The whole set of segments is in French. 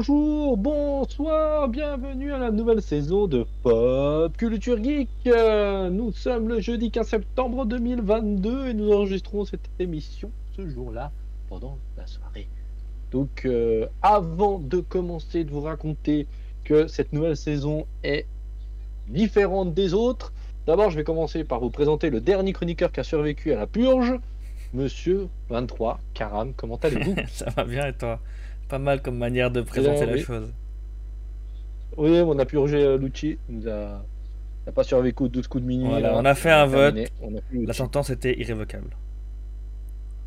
bonjour, bonsoir, bienvenue à la nouvelle saison de Pop Culture Geek. Euh, Nous sommes le jeudi 15 septembre 2022 et nous enregistrons cette émission ce jour-là pendant la soirée. Donc euh, avant de commencer de vous raconter que cette nouvelle saison est différente des autres, d'abord je vais commencer par vous présenter le dernier chroniqueur qui a survécu à la purge, Monsieur 23 Karam. Comment allez-vous? Ça va bien et toi? Pas mal comme manière de présenter la oui. chose. Oui, on a purgé euh, Lucci, il nous a... il n'a pas survécu aux 12 coups de minuit. Voilà, là. on a fait un terminé. On a plus La sentence était irrévocable.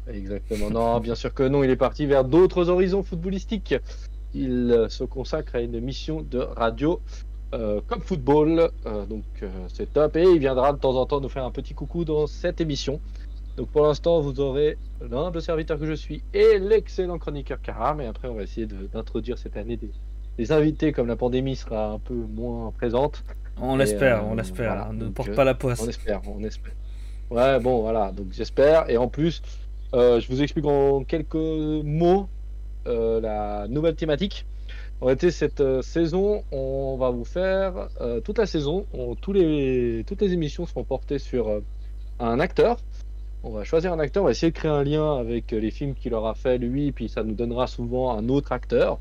Exactement. Non, bien sûr que non, il est parti vers d'autres horizons footballistiques. Il euh, se consacre à une mission de radio euh, comme football. Euh, donc euh, c'est top. Et il viendra de temps en temps nous faire un petit coucou dans cette émission. Donc pour l'instant, vous aurez l'humble serviteur que je suis et l'excellent chroniqueur Karam. Et après, on va essayer de- d'introduire cette année des, des invités comme la pandémie sera un peu moins présente. On l'espère, euh, on l'espère. voilà, ne porte euh, pas la poisse. On espère, on espère. Ouais, bon, voilà, donc j'espère. Et en plus, euh, je vous explique en quelques mots euh, la nouvelle thématique. En réalité, cette euh, saison, on va vous faire euh, toute la saison, on- tous les, toutes les émissions seront portées sur euh, un acteur. On va choisir un acteur, on va essayer de créer un lien avec euh, les films qu'il aura fait lui, puis ça nous donnera souvent un autre acteur.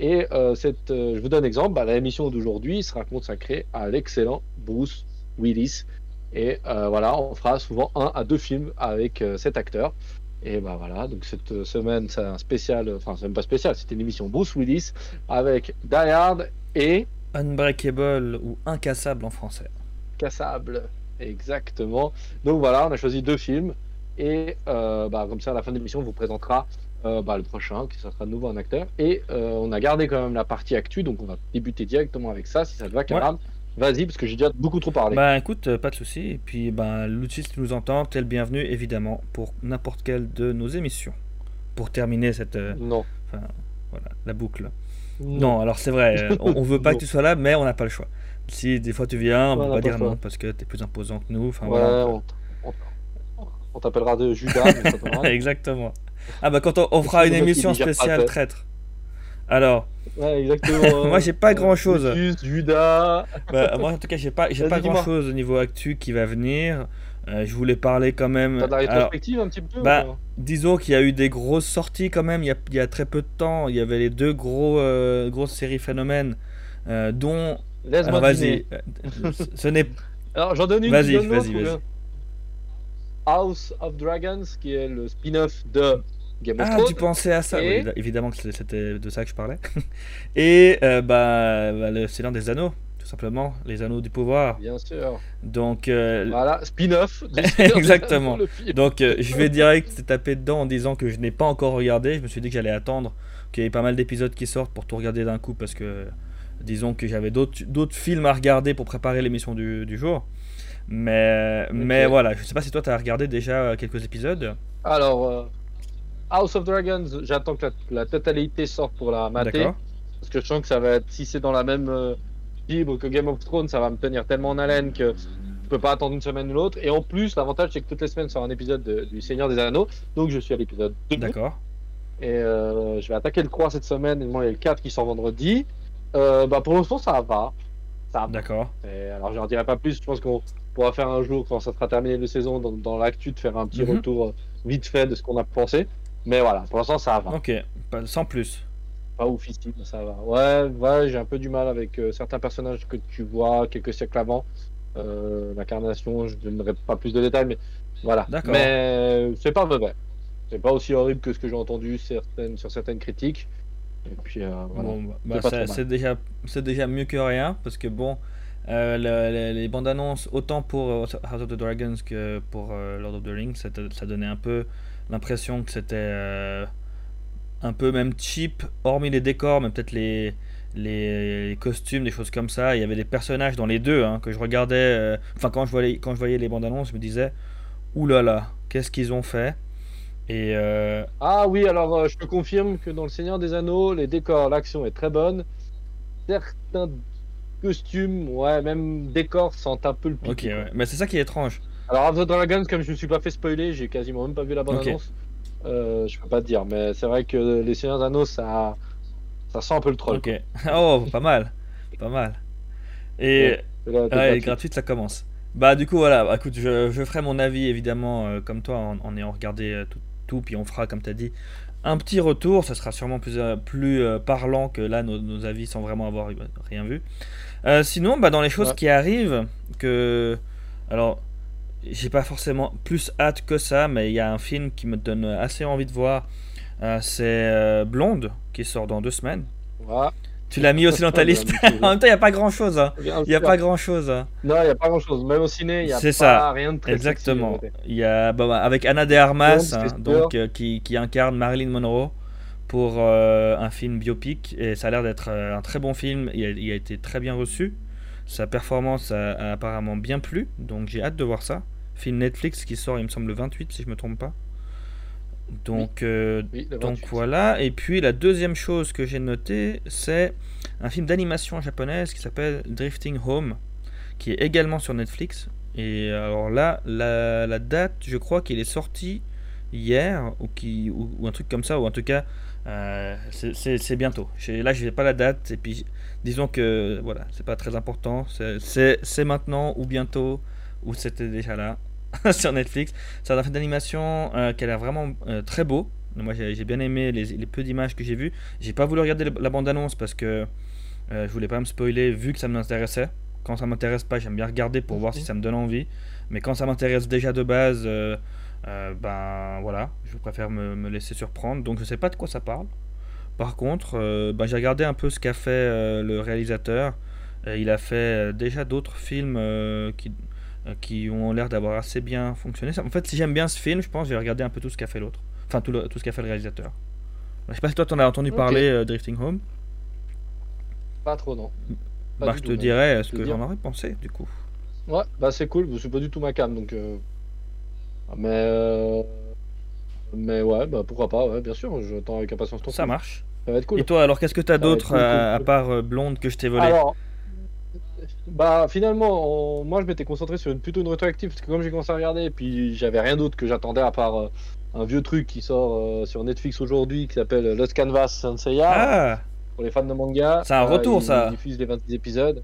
Et euh, cette, euh, je vous donne un exemple, bah, l'émission d'aujourd'hui sera consacrée à l'excellent Bruce Willis. Et euh, voilà, on fera souvent un à deux films avec cet acteur. Et bah voilà, donc cette semaine, c'est un spécial, enfin, c'est même pas spécial, c'était une émission Bruce Willis avec Die Hard et Unbreakable ou incassable en français. Cassable. Exactement. Donc voilà, on a choisi deux films. Et euh, bah, comme ça, à la fin de l'émission, on vous présentera euh, bah, le prochain, qui sera de nouveau un acteur. Et euh, on a gardé quand même la partie actu, donc on va débuter directement avec ça, si ça te va, Karam. Vas-y, parce que j'ai déjà beaucoup trop parlé. Bah écoute, pas de souci. Et puis, ben, Lucie, si tu nous entends, t'es le bienvenu évidemment pour n'importe quelle de nos émissions. Pour terminer cette, euh, Non. voilà, la boucle. Non, alors c'est vrai, on, on veut pas que tu sois là, mais on n'a pas le choix. Si des fois tu viens, on n'a pas dire non parce que t'es plus imposant que nous. Enfin Ouais, voilà. on, on on t'appellera de Judas. mais ça. Exactement. Ah bah quand on, on fera une émission spéciale le- traître. Alors, ouais, exactement. Moi, j'ai pas grand-chose. Brutus, Judas. bah, moi en tout cas j'ai pas j'ai pas grand chose au niveau actu qui va venir. Euh, je voulais parler quand même. T'as de la Alors, rétrospective un petit peu bah, ou disons qu'il y a eu des grosses sorties quand même. Il y a, il y a très peu de temps. Il y avait les deux gros euh, grosses séries phénomènes, euh, dont. Laisse-moi vas-y. Euh, Ce n'est Alors j'en donne une. Vas-y, vas-y, vas-y. House of Dragons, qui est le spin-off de Game of Ah, Thrones. tu pensais à ça Et- Oui, Évidemment que c'était de ça que je parlais. Et euh, bah, bah, le Seigneur des Anneaux, tout simplement, les Anneaux du pouvoir. Bien sûr. Donc, euh, Voilà, spin-off. Exactement. Donc euh, je vais direct taper dedans en disant que je n'ai pas encore regardé. Je me suis dit que j'allais attendre qu'il y ait pas mal d'épisodes qui sortent pour tout regarder d'un coup parce que disons que j'avais d'autres d'autres films à regarder pour préparer l'émission du, du jour. Mais, mais voilà, je sais pas si toi tu as regardé déjà quelques épisodes. Alors, euh, House of Dragons, j'attends que la, la totalité sorte pour la mater. Parce que je sens que ça va être, si c'est dans la même euh, fibre que Game of Thrones, ça va me tenir tellement en haleine que je peux pas attendre une semaine ou l'autre. Et en plus, l'avantage, c'est que toutes les semaines sort un épisode de- du Seigneur des Anneaux. Donc je suis à l'épisode 2. D'accord. Et euh, je vais attaquer le 3 cette semaine. Et moi, il y a le 4 qui sort vendredi. Euh, bah, pour l'instant, ça va. Ça va. D'accord. Alors, je n'en dirai pas plus. Je pense qu'on pourra faire un jour, quand ça sera terminé la saison, dans, dans l'actu, de faire un petit Mhm. retour vite fait de ce qu'on a pensé. Mais voilà, pour l'instant, ça va. Ok, sans plus. Pas oufissime, mais ça va. Ouais, ouais j'ai un peu du mal avec euh, certains personnages que tu vois quelques siècles avant. Euh, L'incarnation, je ne donnerai pas plus de détails, mais voilà. Mais euh, c'est pas mauvais. C'est pas aussi horrible que ce que j'ai entendu certaines, sur certaines critiques. Et puis euh, voilà. Bon, bah, C'est déjà, c'est déjà mieux que rien parce que bon, euh, le- le- les bandes annonces, autant pour euh, House of the Dragons que pour euh, Lord of the Rings, ça, donnait un peu l'impression que c'était un peu même cheap, hormis les décors, mais peut-être les, les, costumes, des choses comme ça. Il y avait des personnages dans les deux hein, que je regardais. Enfin, quand je voyais, quand je voyais les bandes annonces, je me disais, oulala, qu'est-ce qu'ils ont fait? Et Ah oui, alors je te confirme que dans Le Seigneur des Anneaux, les décors, l'action est très bonne. Certains costumes, ouais, même décors sentent un peu le pic. ok, ouais. mais c'est ça qui est étrange. Alors, House of Dragons, comme je me suis pas fait spoiler, j'ai quasiment même pas vu la bande Ok. annonce. Euh, je peux pas te dire, mais c'est vrai que les Seigneurs des Anneaux, ça, Ça sent un peu le troll. Ok. Oh, pas mal. Pas mal. Et. Ouais, gratuite, ça commence. Bah, du coup, voilà. Bah, écoute, je, je ferai mon avis, évidemment, euh, comme toi, en, ayant regardé euh, tout, tout, puis on fera, comme tu as dit, un petit retour. Ça sera sûrement plus, euh, plus parlant que là, nos, avis sans vraiment avoir rien vu. sinon, bah, dans les choses qui arrivent, que. Alors, j'ai pas forcément plus hâte que ça, mais il y a un film qui me donne assez envie de voir. c'est Blonde, qui sort dans deux semaines. Ouais. Tu l'as mis aussi dans ta liste. en même temps, il n'y a pas grand chose. Hein. Il n'y a pas grand chose. Hein. Non, il n'y a pas grand chose. Même au ciné, il n'y a pas ça. rien de très Exactement. Il y a bah, bah, avec Anna de Armas, hein, donc, euh, qui, qui, incarne Marilyn Monroe pour euh, un film biopic. Et ça a l'air d'être euh, un très bon film. Il a, il a, été très bien reçu. Sa performance a, a apparemment bien plu. Donc j'ai hâte de voir ça. Film Netflix qui sort, il me semble, le 28, si je ne me trompe pas. Donc, euh, donc voilà. Et puis la deuxième chose que j'ai notée, c'est un film d'animation japonaise qui s'appelle Drifting Home, qui est également sur Netflix. Et alors là, la, date, je crois qu'il est sorti hier ou, qui, ou, un truc comme ça, ou en tout cas, euh, c'est bientôt. Là, je n'ai pas la date. Et puis, disons que voilà, c'est pas très important. C'est maintenant ou bientôt, ou c'était déjà là. sur Netflix. C'est un film d'animation euh, qui a l'air vraiment euh, très beau. Moi j'ai bien aimé les, peu d'images que j'ai vues. J'ai pas voulu regarder la bande-annonce parce que euh, je voulais pas me spoiler vu que ça m'intéressait. Quand ça m'intéresse pas, j'aime bien regarder pour voir si ça me donne envie. Mais quand ça m'intéresse déjà de base, ben voilà, je préfère me, laisser surprendre. Donc je sais pas de quoi ça parle. Par contre, ben, j'ai regardé un peu ce qu'a fait le réalisateur. il a fait déjà d'autres films qui, euh, qui ont l'air d'avoir assez bien fonctionné. En fait, si j'aime bien ce film, je pense que je vais regarder un peu tout ce qu'a fait l'autre. Enfin, tout, tout ce qu'a fait le réalisateur. Je sais pas si toi, t'en as entendu parler, euh, Drifting Home. Pas trop, non. bah, je te dirais ce que j'en aurais pensé, du coup. Ouais, bah c'est cool, c'est pas du tout ma cam, donc... Euh, mais... Mais ouais, bah pourquoi pas, ouais, bien sûr, j'attends avec impatience ton Ça marche. Ça va être cool. Et toi, alors, qu'est-ce que t'as d'autre à, part Blonde que je t'ai volé alors, bah finalement, moi je m'étais concentré sur une plutôt une rétroactive parce que comme j'ai commencé à regarder, et puis j'avais rien d'autre que j'attendais à part euh, un vieux truc qui sort euh, sur Netflix aujourd'hui qui s'appelle Lost Canvas Senseiya. Ah pour les fans de manga. C'est un retour ça. Ils diffusent les 26 épisodes.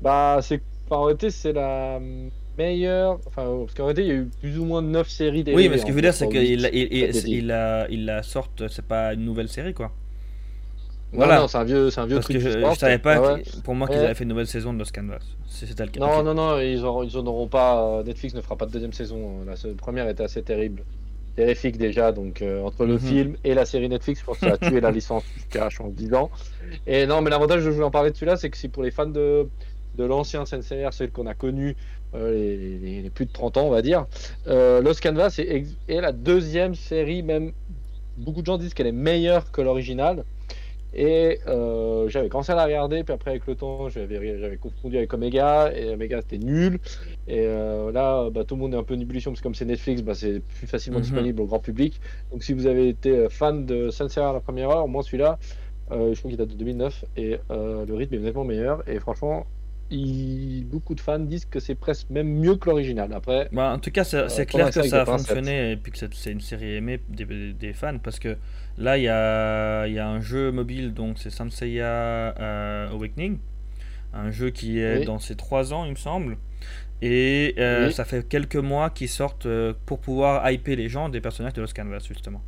Bah c'est en réalité c'est la meilleure. Enfin parce qu'en réalité il y a eu plus ou moins 9 séries. Oui mais ce que je veux dire c'est qu'il il, il, il la sorte, c'est pas une nouvelle série quoi. Voilà. Non, c'est un vieux, c'est un vieux truc. je, je, savais pas, pour moi, qu'ils avaient fait une nouvelle saison de Lost Canvas. C'était le cas. Non, non, non, ils, auront, ils en auront pas. Euh, Netflix ne fera pas de deuxième saison. La première était assez terrible. Terrifique déjà. Donc, euh, entre le mhm. film et la série Netflix, je pense que ça a tué la licence cash en 10 ans. Et non, mais l'avantage, je voulais en parler de celui-là, c'est que si pour les fans de, de l'ancien CNCR, celle qu'on a connu euh, les, les, plus de 30 ans, on va dire, Lost Canvas est, est la deuxième série, même beaucoup de gens disent qu'elle est meilleure que l'original. Et euh, j'avais commencé à la regarder, puis après avec le temps, j'avais confondu avec Omega, et Omega c'était nul. Et euh, là, bah, tout le monde est un peu en ébullition, parce que comme c'est Netflix, bah, c'est plus facilement mhm. disponible au grand public. Donc si vous avez été euh, fan de Saint-Cyr à la première heure, moi celui-là, je crois qu'il date de 2009, et le rythme est nettement meilleur. Et franchement, beaucoup de fans disent que c'est presque même mieux que l'original. Après, bah, en tout cas, c'est clair que ça a fonctionné et puis que c'est une série aimée des, des, fans parce que là, il y a, y a, un jeu mobile, donc c'est Sanseiya euh, Awakening, un jeu qui est dans ses 3 ans, il me semble. Et euh, ça fait quelques mois qu'ils sortent euh, pour pouvoir hyper les gens des personnages de Lost Canvas, justement.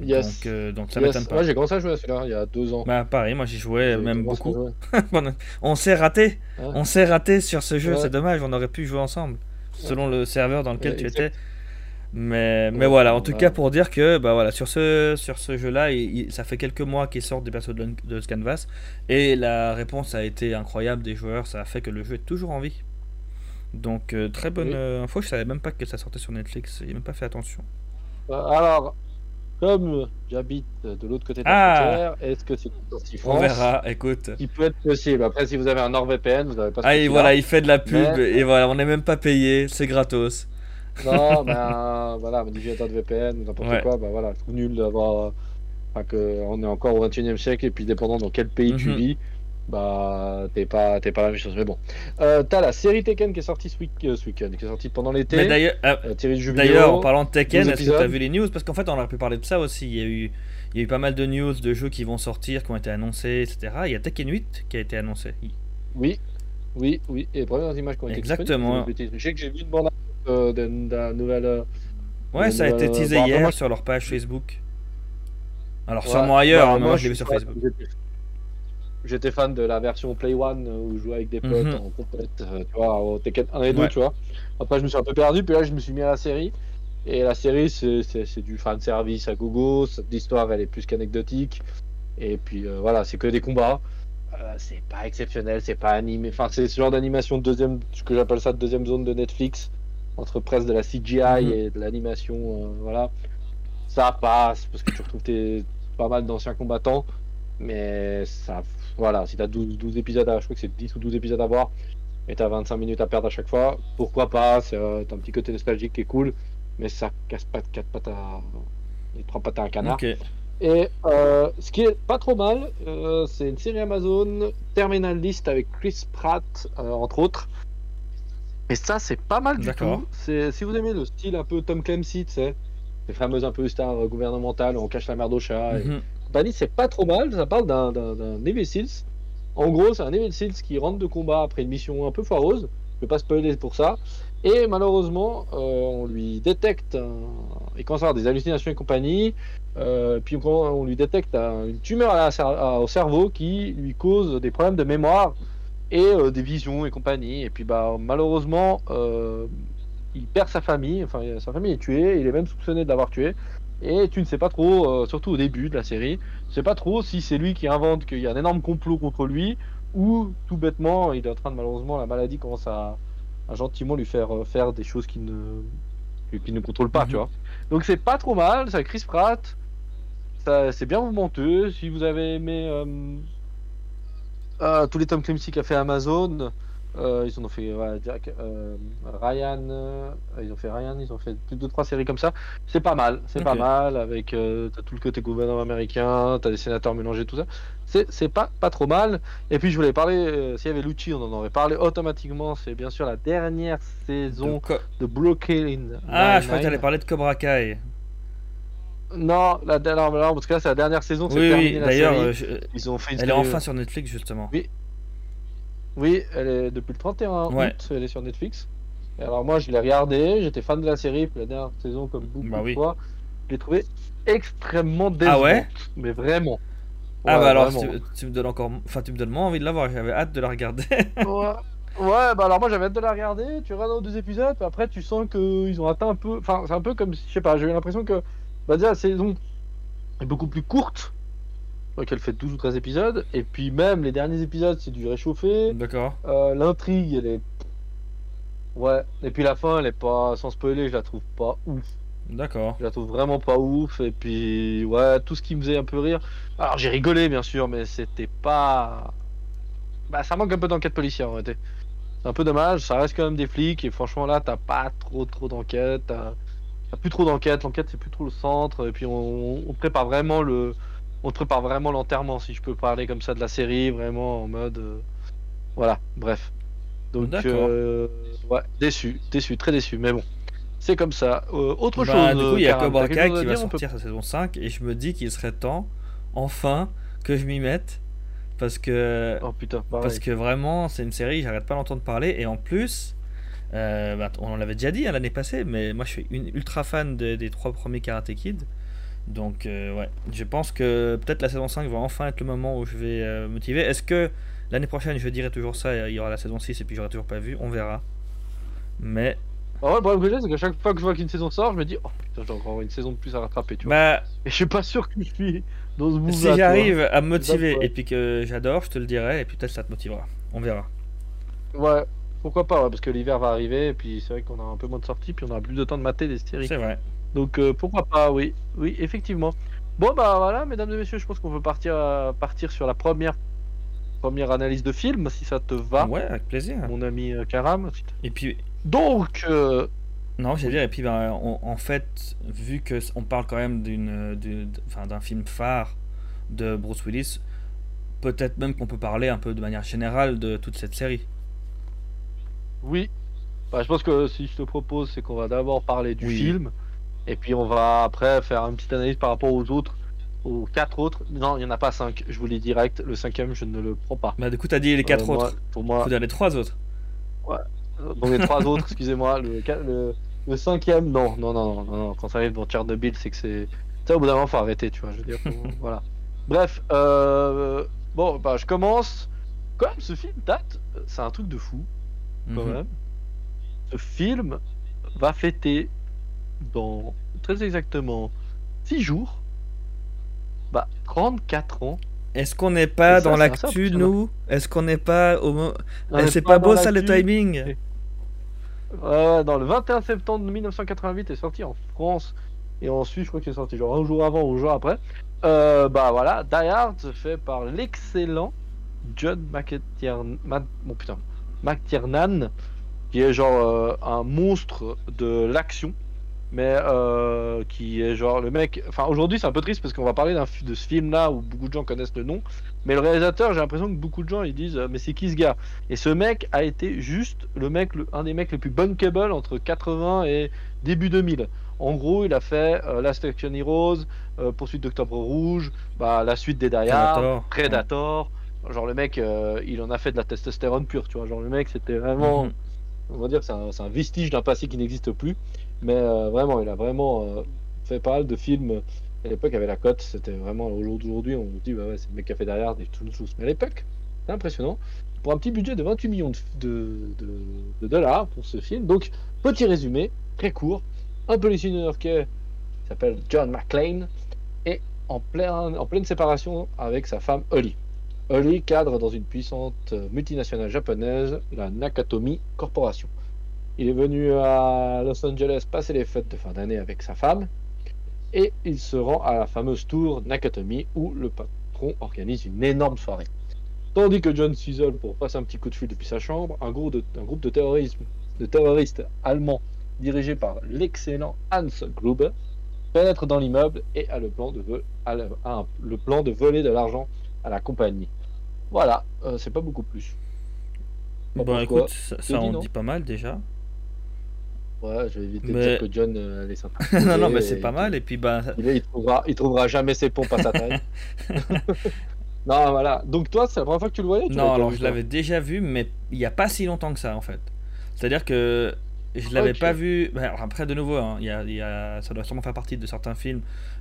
Yes. Donc, euh, donc ça m'étonne pas. Moi j'ai commencé à jouer à celui-là il y a deux ans. Bah pareil, moi j'y jouais même beaucoup. on s'est raté. On s'est raté sur ce jeu, c'est dommage, on aurait pu jouer ensemble. Selon le serveur dans lequel tu étais. Mais, mais voilà, en tout cas pour dire que bah voilà, sur ce, sur ce jeu-là, ça fait quelques mois qu'il sort des persos de, de Canvas. Et la réponse a été incroyable des joueurs, ça a fait que le jeu est toujours en vie. Donc euh, très bonne euh, info, je savais même pas que ça sortait sur Netflix, j'ai même pas fait attention. Bah, alors, comme j'habite de l'autre côté de la ah frontière, est-ce que c'est France On verra, écoute. Qui peut être possible. Après, si vous avez un NordVPN, vous n'avez pas. Ah, et voilà, il fait de la pub et voilà, on n'est même pas payé, c'est gratos. Non, ben voilà, navigateur de VPN ou n'importe quoi, ben voilà, je nul d'avoir. Enfin, que on est encore au 21 e siècle et puis dépendant dans quel pays tu mhm. vis, bah t'es pas t'es pas la même chose mais bon euh, t'as la série Tekken qui est sortie ce, week, euh, ce week-end qui est sortie pendant l'été Mais d'ailleurs, euh, Euh, d'ailleurs, en parlant de Tekken, 12 est-ce que tu as épisodes. vu les news? Parce qu'en fait, on aurait pu parler de ça aussi. Il y, a eu, il y a eu pas mal de news de jeux qui vont sortir, qui ont été annoncés, etc. Il y a Tekken 8 qui a été annoncé. oui oui oui et les premières images qui ont été Exactement. sais que j'ai vu une bande euh, de, de la nouvelle euh, Ouais, ça a été teasé après, hier sur leur page Facebook. Alors, sûrement ailleurs, bah, hein, mais moi je l'ai vu sur Facebook. J'étais- fan de la version Play One euh, où je jouais avec des potes Mhm. en complète, euh, tu vois, au Tekken 1 et 2, Ouais. tu vois. Après, je me suis un peu perdu, puis là, je me suis mis à la série. Et la série, c'est- du fan service à gogo. cette- L'histoire, elle est plus qu'anecdotique. Et puis euh, voilà, c'est que des combats. Euh, c'est pas exceptionnel, c'est pas animé. Enfin, c'est ce genre d'animation de deuxième, ce que j'appelle ça de deuxième zone de Netflix, entre presque de la CGI Mhm. et de l'animation. euh, voilà, ça passe parce que tu retrouves tes, pas mal d'anciens combattants, mais ça, voilà, si t'as 12, 12 épisodes, à, je crois que c'est 10 ou 12 épisodes à voir, et t'as 25 minutes à perdre à chaque fois, pourquoi pas C'est euh, t'as un petit côté nostalgique qui est cool, mais ça casse pas de quatre pattes à, les trois pattes à un canard. Et euh, ce qui est pas trop mal, euh, c'est une série Amazon, Terminal List avec Chris Pratt, entre autres. Et ça, c'est pas mal du tout. C'est si vous aimez le style un peu Tom Clancy, tu sais, les fameuses un peu stars gouvernementales, on cache la merde au chat. et. Compagnie, c'est pas trop mal. Ça parle d'un Navy Seals. En gros, c'est un Navy Seals qui rentre de combat après une mission un peu foireuse. Je vais pas spoiler pour ça. Et malheureusement, euh, on lui détecte, un... à avoir des hallucinations et compagnie. Euh, puis on, lui détecte un- une tumeur au cerveau qui lui cause des problèmes de mémoire et euh, des visions et compagnie. Et puis bah malheureusement, il perd sa famille. Enfin, sa famille est tuée. Il est même soupçonné de l'avoir tué. Et tu ne sais pas trop, euh, surtout au début de la série, tu sais pas trop si c'est lui qui invente qu'il y a un énorme complot contre lui ou tout bêtement il est en train de malheureusement la maladie commence à, gentiment lui faire euh, faire des choses qu'il ne qu'il ne contrôle pas, tu vois. Donc c'est pas trop mal, avec Chris Pratt, ça c'est bien mouvementeux. Si vous avez aimé euh, tous les Tom Clancy qu'a fait Amazon, euh, ils en ont fait ouais, Jack, euh, Ryan, euh, ils ont fait Ryan, ils ont fait plus de trois séries comme ça. C'est pas mal, c'est pas mal avec t'as tout le côté gouvernement américain, t'as des sénateurs mélangés, tout ça. C'est pas pas trop mal. Et puis je voulais parler, s'il y avait Lucci, on en aurait parlé automatiquement. C'est bien sûr la dernière saison De de Brooklyn. Ah, je crois que t'allais parler de Cobra Kai. Non, la dernière, parce que là c'est la dernière saison. Oui, oui, d'ailleurs, je- Ils ont fait une elle est série- enfin sur Netflix justement. Oui. Oui, elle est depuis le 31 Ouais. août, elle est sur Netflix. Et alors moi, je l'ai regardée, j'étais fan de la série, puis la dernière saison, comme beaucoup Bah oui. de fois, je l'ai trouvée extrêmement décevante. Ah ouais Mais vraiment. Ah bah alors tu, tu me donnes encore, enfin tu me donnes moins envie de la voir. J'avais hâte de la regarder. ouais. Ouais, bah alors moi j'avais hâte de la regarder, tu regardes deux épisodes, puis après tu sens qu'ils ont atteint un peu. Enfin, c'est un peu comme je sais pas, j'ai eu l'impression que. Bah déjà, la saison est beaucoup plus courte, donc elle fait 12 ou 13 épisodes, et puis même les derniers épisodes, c'est du réchauffé. D'accord. Euh, L'intrigue, elle est. Ouais, et puis la fin, elle est pas. Sans spoiler, je la trouve pas ouf. D'accord. Je la trouve vraiment pas ouf, et puis. Ouais, tout ce qui me faisait un peu rire. Alors j'ai rigolé, bien sûr, mais c'était pas. Bah, ça manque un peu d'enquête policière en réalité. C'est un peu dommage, ça reste quand même des flics, et franchement là, t'as pas trop trop d'enquête. T'as t'as plus trop d'enquête, l'enquête c'est plus trop le centre, et puis on, on prépare vraiment le. On te prépare vraiment l'enterrement, si je peux parler comme ça de la série, vraiment en mode. euh, Voilà, bref. Donc, euh, ouais, déçu, déçu, très déçu, mais bon, c'est comme ça. Euh, autre Bah, chose. du coup, il y a Cobra Kai qui va on peut- sortir sa saison 5 et je me dis qu'il serait temps, enfin, que je m'y mette. Parce que, Oh putain, parce que vraiment, c'est une série, j'arrête pas d'entendre parler. Et en plus, euh, bah, on l'avait déjà dit hein, l'année passée, mais moi je suis une ultra fan de- des trois premiers Karate Kid. Donc, euh, ouais, je pense que peut-être la saison 5 va enfin être le moment où je vais euh, motiver. Est-ce que l'année prochaine je dirai toujours ça, il y aura la saison 6 et puis j'aurai toujours pas vu On verra. Mais, Ah ouais, le problème que j'ai, c'est qu'à chaque fois que je vois qu'une saison sort, je me dis, oh putain, j'ai encore une saison de plus à rattraper, tu vois. bah, Et je suis pas sûr que je suis dans ce mood Si j'arrive à me motiver ouais. et puis que j'adore, je te le dirai et puis peut-être ça te motivera. On verra. Ouais, pourquoi pas, ouais, parce que l'hiver va arriver, et puis c'est vrai qu'on a un peu moins de sorties, puis on aura plus de temps de mater des séries. C'est vrai. Donc euh, pourquoi pas, oui, oui, effectivement. Bon bah voilà, mesdames et messieurs, je pense qu'on peut partir, euh, partir sur la première, première analyse de film, si ça te va, Ouais, avec plaisir. mon ami euh, Karam. Et puis, Donc, non, j'allais dire, et puis ben, on- en fait, vu que on parle quand même d'une, d'un film phare de Bruce Willis, peut-être même qu'on peut parler un peu de manière générale de toute cette série. Oui. Bah, je pense que si je te propose, c'est qu'on va d'abord parler du film. Et puis on va après faire une petite analyse par rapport aux autres, aux quatre autres. Non, il n'y en a pas cinq. Je vous l'ai direct. Le cinquième, je ne le prends pas. Bah du coup, t'as dit les quatre Euh, moi- autres. Pour moi, Faut dire les trois autres. donc les trois autres, excusez-moi. Le, qua- le, le cinquième, non, non, non, non, non. Quand ça arrive dans Tchernobyl, c'est que c'est. Ça, au bout d'un moment, faut arrêter, tu vois. Je veux dire, faut- voilà. Bref, euh... bon, bah, je commence. Quand même, ce film date, c'est un truc de fou, quand Mhm. même. Ce film va fêter dans très exactement 6 jours, bah, 34 ans. Est-ce qu'on n'est pas ça, dans l'actu, nous Est-ce qu'on n'est pas au Eh, est C'est pas beau ça le timing Ouais, ouais, dans le 21 septembre 1988 est sorti en France et en Suisse, je crois qu'il est sorti genre un jour avant ou un jour après. Euh, bah voilà, Die Hard fait par l'excellent John McTiernan, bon putain, McTiernan, qui est genre euh, un monstre de l'action, mais euh, qui est genre le mec. Enfin aujourd'hui c'est un peu triste parce qu'on va parler de ce film là où beaucoup de gens connaissent le nom, mais le réalisateur j'ai l'impression que beaucoup de gens ils disent euh, mais c'est qui ce gars? Et ce mec a été juste le mec, le- un des mecs les plus bunkable entre 80 et début 2000. En gros, il a fait euh, Last Action Heroes, euh, Poursuite d'Octobre Rouge, bah, la suite des Hard, Predator. Genre le mec, il en a fait de la testostérone pure, tu vois. Genre le mec, c'était vraiment, Mhm. on va dire, que c'est un, c'est un vestige d'un passé qui n'existe plus. Mais euh, vraiment, il a vraiment euh, fait pas mal de films. À l'époque, avec la cote, c'était vraiment aujourd'hui, on se dit, bah ouais, c'est le mec qui a fait Hard et tout, tout. Mais à l'époque, c'est impressionnant. Pour un petit budget de 28 millions de, dollars pour ce film. Donc, petit résumé, très court. Un policier new-yorkais s'appelle John McClane est en, en pleine séparation avec sa femme Holly. Holly cadre dans une puissante multinationale japonaise, la Nakatomi Corporation. Il est venu à Los Angeles passer les fêtes de fin d'année avec sa femme et il se rend à la fameuse tour Nakatomi où le patron organise une énorme soirée. Tandis que John s'isole pour passer un petit coup de fil depuis sa chambre, un groupe de, un groupe de, terrorisme, de terroristes allemands dirigé par l'excellent Hans Gruber pénètre dans l'immeuble et a le plan de, vol- a le, a un- le plan de voler de l'argent à la compagnie. Voilà, euh, c'est pas beaucoup plus. Bon, penses écoute, ça, en dit pas mal déjà. Ouais, je vais éviter de dire que John euh, est sympa. non, non, mais c'est pas mal. Et puis, bah, Il, il trouvera, il trouvera jamais ses pompes à sa taille. non, voilà. Donc toi, c'est la première fois que tu le voyais tu non, alors je vu, l'avais déjà vu, mais il y a pas si longtemps que ça en fait. C'est-à-dire que je l'avais pas vu. alors après, de nouveau, hein, y a, y a- ça doit sûrement faire partie de certains films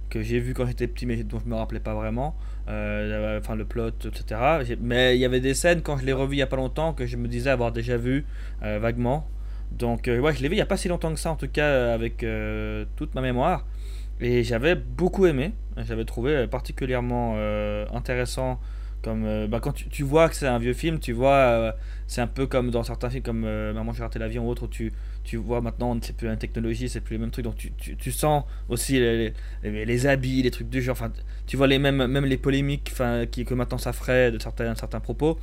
que j'ai vus quand j'étais petit, mais dont je me rappelais pas vraiment. Euh, enfin, le plot, etc. Mais il y avait des scènes quand je l'ai revu il y a pas longtemps que je me disais avoir déjà vu euh, vaguement. Donc, euh, ouais, je l'ai vu il y a pas si longtemps que ça, en tout cas, euh, avec euh, toute ma mémoire. Et j'avais beaucoup aimé. J'avais trouvé particulièrement intéressant. Comme, euh, bah, quand tu, tu vois que c'est un vieux film, tu vois, c'est un peu comme dans certains films comme Maman j'ai raté l'avion ou autre, tu, tu vois maintenant, c'est plus la technologie, c'est plus les mêmes trucs, donc tu, tu, tu sens aussi les, les, les habits, les trucs du genre, enfin, tu vois les mêmes, même les polémiques enfin, qui, que maintenant ça ferait de certains, certains propos,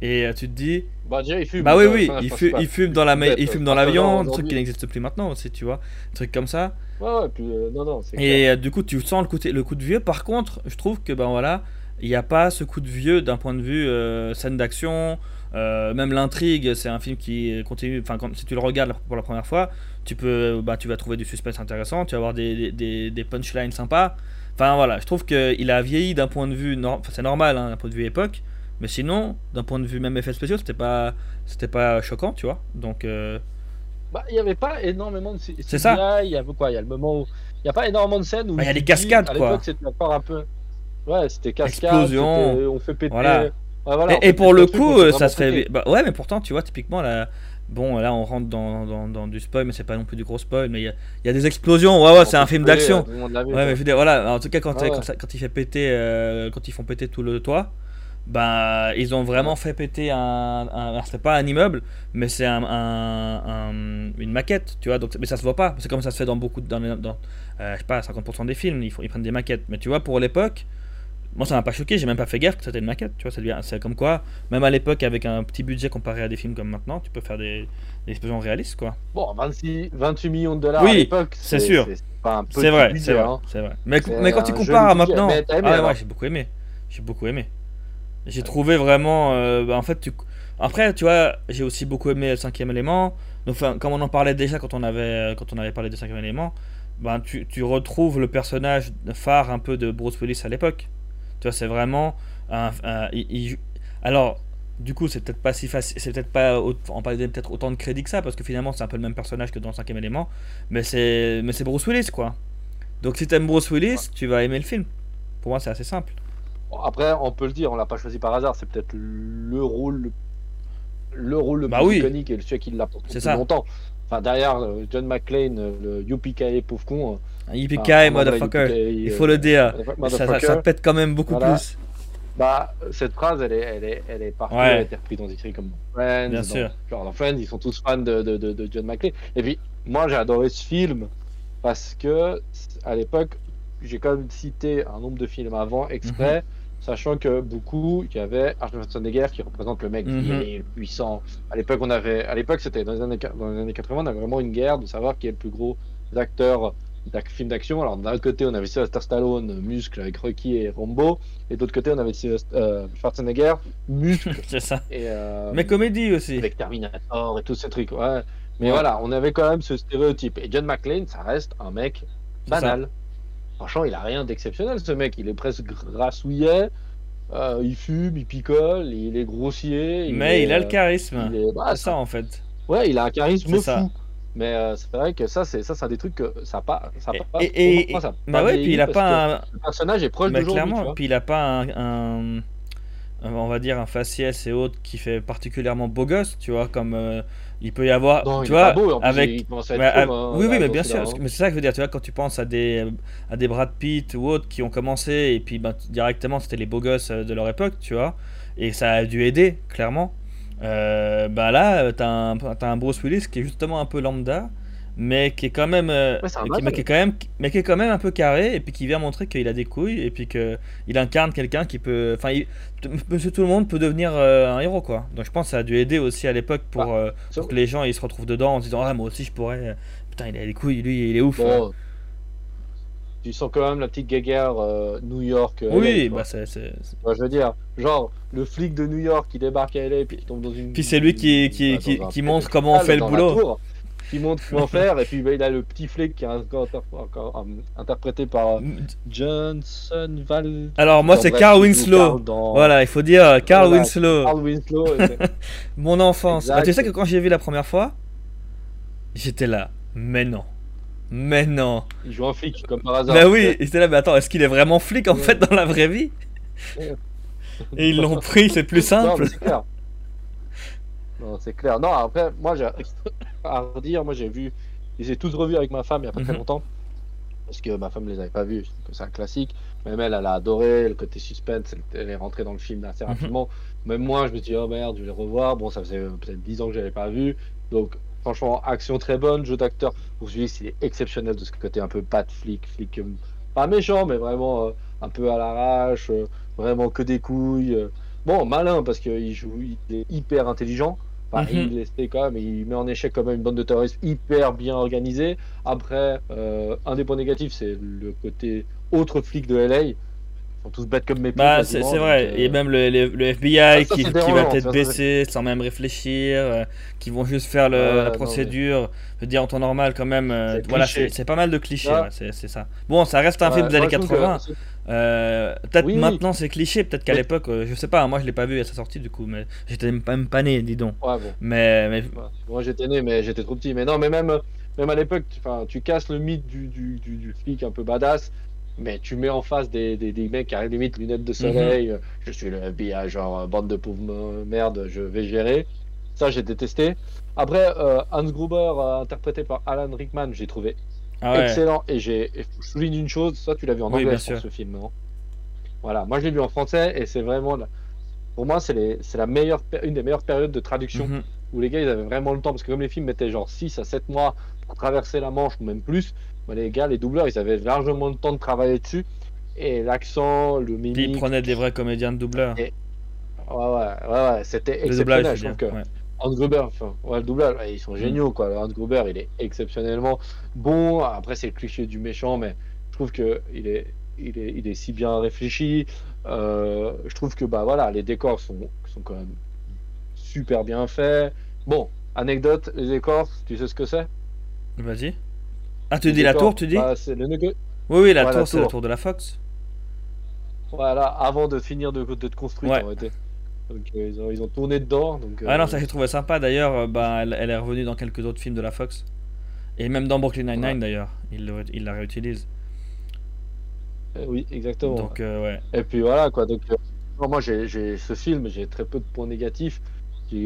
et euh, tu te dis, Bah déjà, il fume. bah oui, oui, il, fume, il fume dans la il fume dans l'avion, truc qui n'existe plus maintenant aussi, tu vois, un truc comme ça. pas. Ouais, ouais, puis, euh, non, non. Et euh, du coup, tu sens le, côté, le coup de vieux. Par contre, je trouve que ben voilà, il n'y a pas ce coup de vieux d'un point de vue euh, scène d'action, euh, même l'intrigue. C'est un film qui continue. Enfin, quand si tu le regardes pour la première fois, tu peux, bah, tu vas trouver du suspense intéressant. Tu vas avoir des, des- punchlines sympas. Enfin voilà, je trouve qu'il a vieilli d'un point de vue, enfin, c'est normal, hein, d'un point de vue époque. Mais sinon, d'un point de vue même effets spéciaux, c'était pas, c'était pas choquant, tu vois. Donc euh, Bah, il n'y avait pas énormément de C'est ça. Il y avait quoi Il y a le moment où. Il n'y a pas énormément de scènes où. Bah, il y a tu des te dis, cascades, à quoi. l'époque, C'était encore un peu. Ouais, c'était cascade. Explosion. On fait péter. Voilà. Ouais, voilà, on et, pour le coup, euh, ça se fait. Bah, ouais, mais pourtant, tu vois, typiquement, là, bon, là, on rentre dans, dans, dans du spoil, mais c'est pas non plus du gros spoil, mais il y a, il y a des explosions. Ouais, ouais, c'est un film d'action. euh, Ouais, mais je veux dire, voilà, en tout cas, quand, Ouais, quand, ouais. ça- quand il fait péter, euh, quand ils font péter tout le toit, bah, ils ont vraiment fait péter un. un c'est pas un immeuble, mais c'est un, un- un- une maquette, tu vois, donc, mais ça se voit pas. C'est comme ça se fait dans beaucoup. Dans, dans, euh, je sais pas, 50% des films, ils, font, ils prennent des maquettes. Mais tu vois, pour l'époque, moi ça m'a pas choqué, j'ai même pas fait gaffe que c'était une maquette, tu vois, c'est comme quoi, même à l'époque, avec un petit budget comparé à des films comme maintenant, tu peux faire des, des explosions réalistes, quoi. Bon, 26, 28 millions de dollars Oui, à l'époque. c'est sûr. C'est pas un petit C'est vrai, budget, c'est vrai, hein. c'est vrai. Mais, quand tu compares à maintenant. Aimé, ah, ouais, j'ai beaucoup aimé. J'ai beaucoup aimé. J'ai trouvé vraiment. euh, bah, en fait, tu... après, tu vois, j'ai aussi beaucoup aimé le cinquième élément. Enfin, comme on en parlait déjà quand on avait, quand on avait parlé du cinquième élément, ben, tu, tu retrouves le personnage phare un peu de Bruce Willis à l'époque. Tu vois, c'est vraiment. Un, un- il- il- alors, du coup, c'est peut-être pas si facile. C'est peut-être pas. On parlait peut-être autant de crédit que ça, parce que finalement, c'est un peu le même personnage que dans le cinquième élément. Mais c'est mais c'est Bruce Willis, quoi. Donc, si t'aimes Bruce Willis, tu vas aimer le film. Pour moi, c'est assez simple. Après, on peut le dire, on l'a pas choisi par hasard. C'est peut-être le rôle, le, le rôle le Bah plus oui. iconique et celui qui l'a ça. longtemps. Enfin, derrière euh, John McClane, euh, le Yuppie pauvre con. Un yippee enfin, motherfucker. yippee-ki-yay, Il euh, faut le dire. Ça, ça- pète quand même beaucoup Voilà. plus. Bah, cette phrase, elle est, elle est, elle est partout. Ouais. Elle a été reprise dans des séries comme Friends. Bien dans- sûr. Genre dans Friends, ils sont tous fans de, de, de, de John McClane. Et puis, moi, j'ai adoré ce film parce que, à l'époque, j'ai quand même cité un nombre de films avant exprès, Mhm. Sachant que beaucoup, il y avait Arnold Schwarzenegger qui représente le mec qui Mhm. est le puissant. À l'époque, on avait, à l'époque, c'était dans les années, dans les années 80, on avait vraiment une guerre de savoir qui est le plus gros acteur film d'action. Alors d'un côté, on avait Sylvester Stallone, muscle avec Rocky et Rambo, et d'autre côté, on avait euh, Schwarzenegger, muscle c'est ça. et euh, Mais comédie aussi. avec Terminator et tous ces trucs. Ouais. Mais Ouais. voilà, on avait quand même ce stéréotype. Et John McClane, ça reste un mec banal. Franchement, il a rien d'exceptionnel, ce mec. Il est presque grassouillet. euh, il fume, il picole, il est grossier. Mais est, il a le euh, charisme. il est- bah, ça en fait. Ouais, il a un charisme fou. ça. Mais euh, c'est vrai que ça, c'est ça, c'est des trucs que ça pas, ça Et, pas. et- moi, ça bah pas ouais, puis il a pas un. Le personnage est proche d'aujourd'hui. tu clairement, puis il a pas un- on va dire un faciès et autres qui fait particulièrement beau gosse, tu vois, comme euh, il peut y avoir, Non, tu vois, beau, plus, avec, il à ah, hein, oui, oui, mais bien sûr, mais c'est ça que je veux dire, tu vois, quand tu penses à des, à des Brad Pitt ou autres qui ont commencé et puis ben, directement c'était les beaux gosses euh, de leur époque, tu vois, et ça a dû aider, clairement. Euh, bah là, euh, t'as un, t'as un Bruce Willis qui est justement un peu lambda, mais qui est quand même, euh, Ouais, qui- mais qui est quand même, mais qui est quand même un peu carré et puis qui vient montrer qu'il a des couilles et puis que il incarne quelqu'un qui peut, enfin, Monsieur Tout le Monde peut devenir euh, un héros quoi. Donc je pense que ça a dû aider aussi à l'époque pour, Bah, euh, pour que les gens ils se retrouvent dedans en se disant ah moi aussi je pourrais, putain il a des couilles, lui il est ouf. Bon, tu sens quand même la petite guéguerre euh, New York. oui, LA, bah c'est, Ouais, je veux dire, genre, le flic de New York qui débarque à LA puis qui tombe dans une. Puis c'est lui qui- qui- qui- montre comment on hôpital, fait le boulot. Qui montre comment faire, et puis bah, il a le petit flic qui est encore, encore, euh, interprété par euh, Johnson Val. Alors moi c'est Carl Winslow. Dans- Voilà, il faut dire euh, Carl Voilà, Winslow. Carl Winslow. Mon enfance. Ah, tu sais que quand j'ai vu la première fois, j'étais là. Mais non. Mais non. il joue un flic comme par hasard. Bah oui, j'étais là, mais attends, est-ce qu'il est vraiment flic en Ouais. fait dans la vraie vie? Ouais. Et ils l'ont pris, c'est plus simple. mais c'est clair. Non, c'est clair. Non, après, moi, j'ai à redire, moi, j'ai vu, ils ai tous revus avec ma femme il y a pas très Mhm. longtemps. Parce que ma femme les avait pas vus, c'est un classique. Même elle, elle a adoré le côté suspense, elle, est rentrée dans le film assez Mhm. rapidement. Même moi, je me suis dit, oh merde, je vais les revoir. Bon, ça faisait euh, peut-être 10 ans que je l'avais pas vu. Donc, franchement, action très bonne, jeu d'acteur. Celui il est exceptionnel de ce côté un peu pas de flic, flic, euh, pas méchant, mais vraiment euh, un peu à l'arrache, euh, vraiment que des couilles. euh. Bon, malin parce qu'il joue, il est hyper intelligent. Enfin, Mhm. il essaie quand même, il met en échec quand même une bande de terroristes hyper bien organisée. Après, euh, un des points négatifs, c'est le côté autre flic de LA. Sont tous bêtes comme mes. Bah, c'est vrai. donc, Et euh, même le, le- le FBI Ah, ça, qui, qui va peut-être baisser sans même réfléchir, euh, qui vont juste faire le- la non, procédure. Je veux dire, en temps normal, quand même. euh, C'est voilà, c'est c'est pas mal de clichés, Ouais. ouais, c'est c'est ça. Bon, ça reste un ouais, film des années je trouve que 80. c'est- Euh, peut-être Oui, oui. maintenant c'est cliché, peut-être qu'à Mais- l'époque, euh, je sais pas, moi je l'ai pas vu à sa sortie du coup, mais j'étais même pas, même pas né, dis donc. Ouais, bon. Mais, mais Ouais. Moi j'étais né, mais j'étais trop petit. Mais non, mais même, même à l'époque, tu casses le mythe du, du, du, du flic un peu badass, mais tu mets en face des, des, des mecs qui arrivent limite lunettes de soleil. euh, Je suis le FBI, genre euh, bande de pauvres me- merde, je vais gérer. Ça, j'ai détesté. Après, euh, Hans Gruber, interprété par Alan Rickman, j'ai trouvé ah ouais. excellent. Et j'ai, je souligne une chose, ça tu l'as vu en Oui, anglais pense, sûr. ce film, non Voilà, moi je l'ai vu en français et c'est vraiment, pour moi, c'est la meilleure, une des meilleures périodes de traduction Mhm. où les gars ils avaient vraiment le temps parce que comme les films mettaient genre 6 à 7 mois pour traverser la Manche ou même plus, bah, les gars, les doubleurs ils avaient largement le temps de travailler dessus et l'accent, le Puis mimique, ils prenaient des vrais comédiens de doubleur. Et- ouais, ouais, ouais, ouais, c'était exceptionnel. je trouve dire. que ouais. Hans Gruber, enfin, ouais, le doublage, ils sont géniaux quoi. Le Hans Gruber, il est exceptionnellement bon. Après, c'est le cliché du méchant, mais je trouve que il est il est, il est si bien réfléchi. Euh, je trouve que bah voilà, les décors sont, sont quand même super bien faits. Bon, anecdote, les décors, tu sais ce que c'est? Vas-y. Ah, tu dis la tour, tu dis bah, c'est le négo- Oui, oui, la Ouais, tour, c'est la tour. de la Fox. Voilà, avant de finir de d'être construite Ouais. en. Donc euh, ils, ont, ils ont tourné dedans. Donc, Ah non, euh, ça j'ai trouvé sympa. D'ailleurs, euh, bah, elle, elle est revenue dans quelques autres films de la Fox. Et même dans Brooklyn Nine-Nine, Ouais. d'ailleurs. Il, le- il la réutilise. euh, oui, exactement. Donc, euh, ouais. Et puis voilà quoi. Donc euh, moi j'ai ce film, j'ai très peu de points négatifs.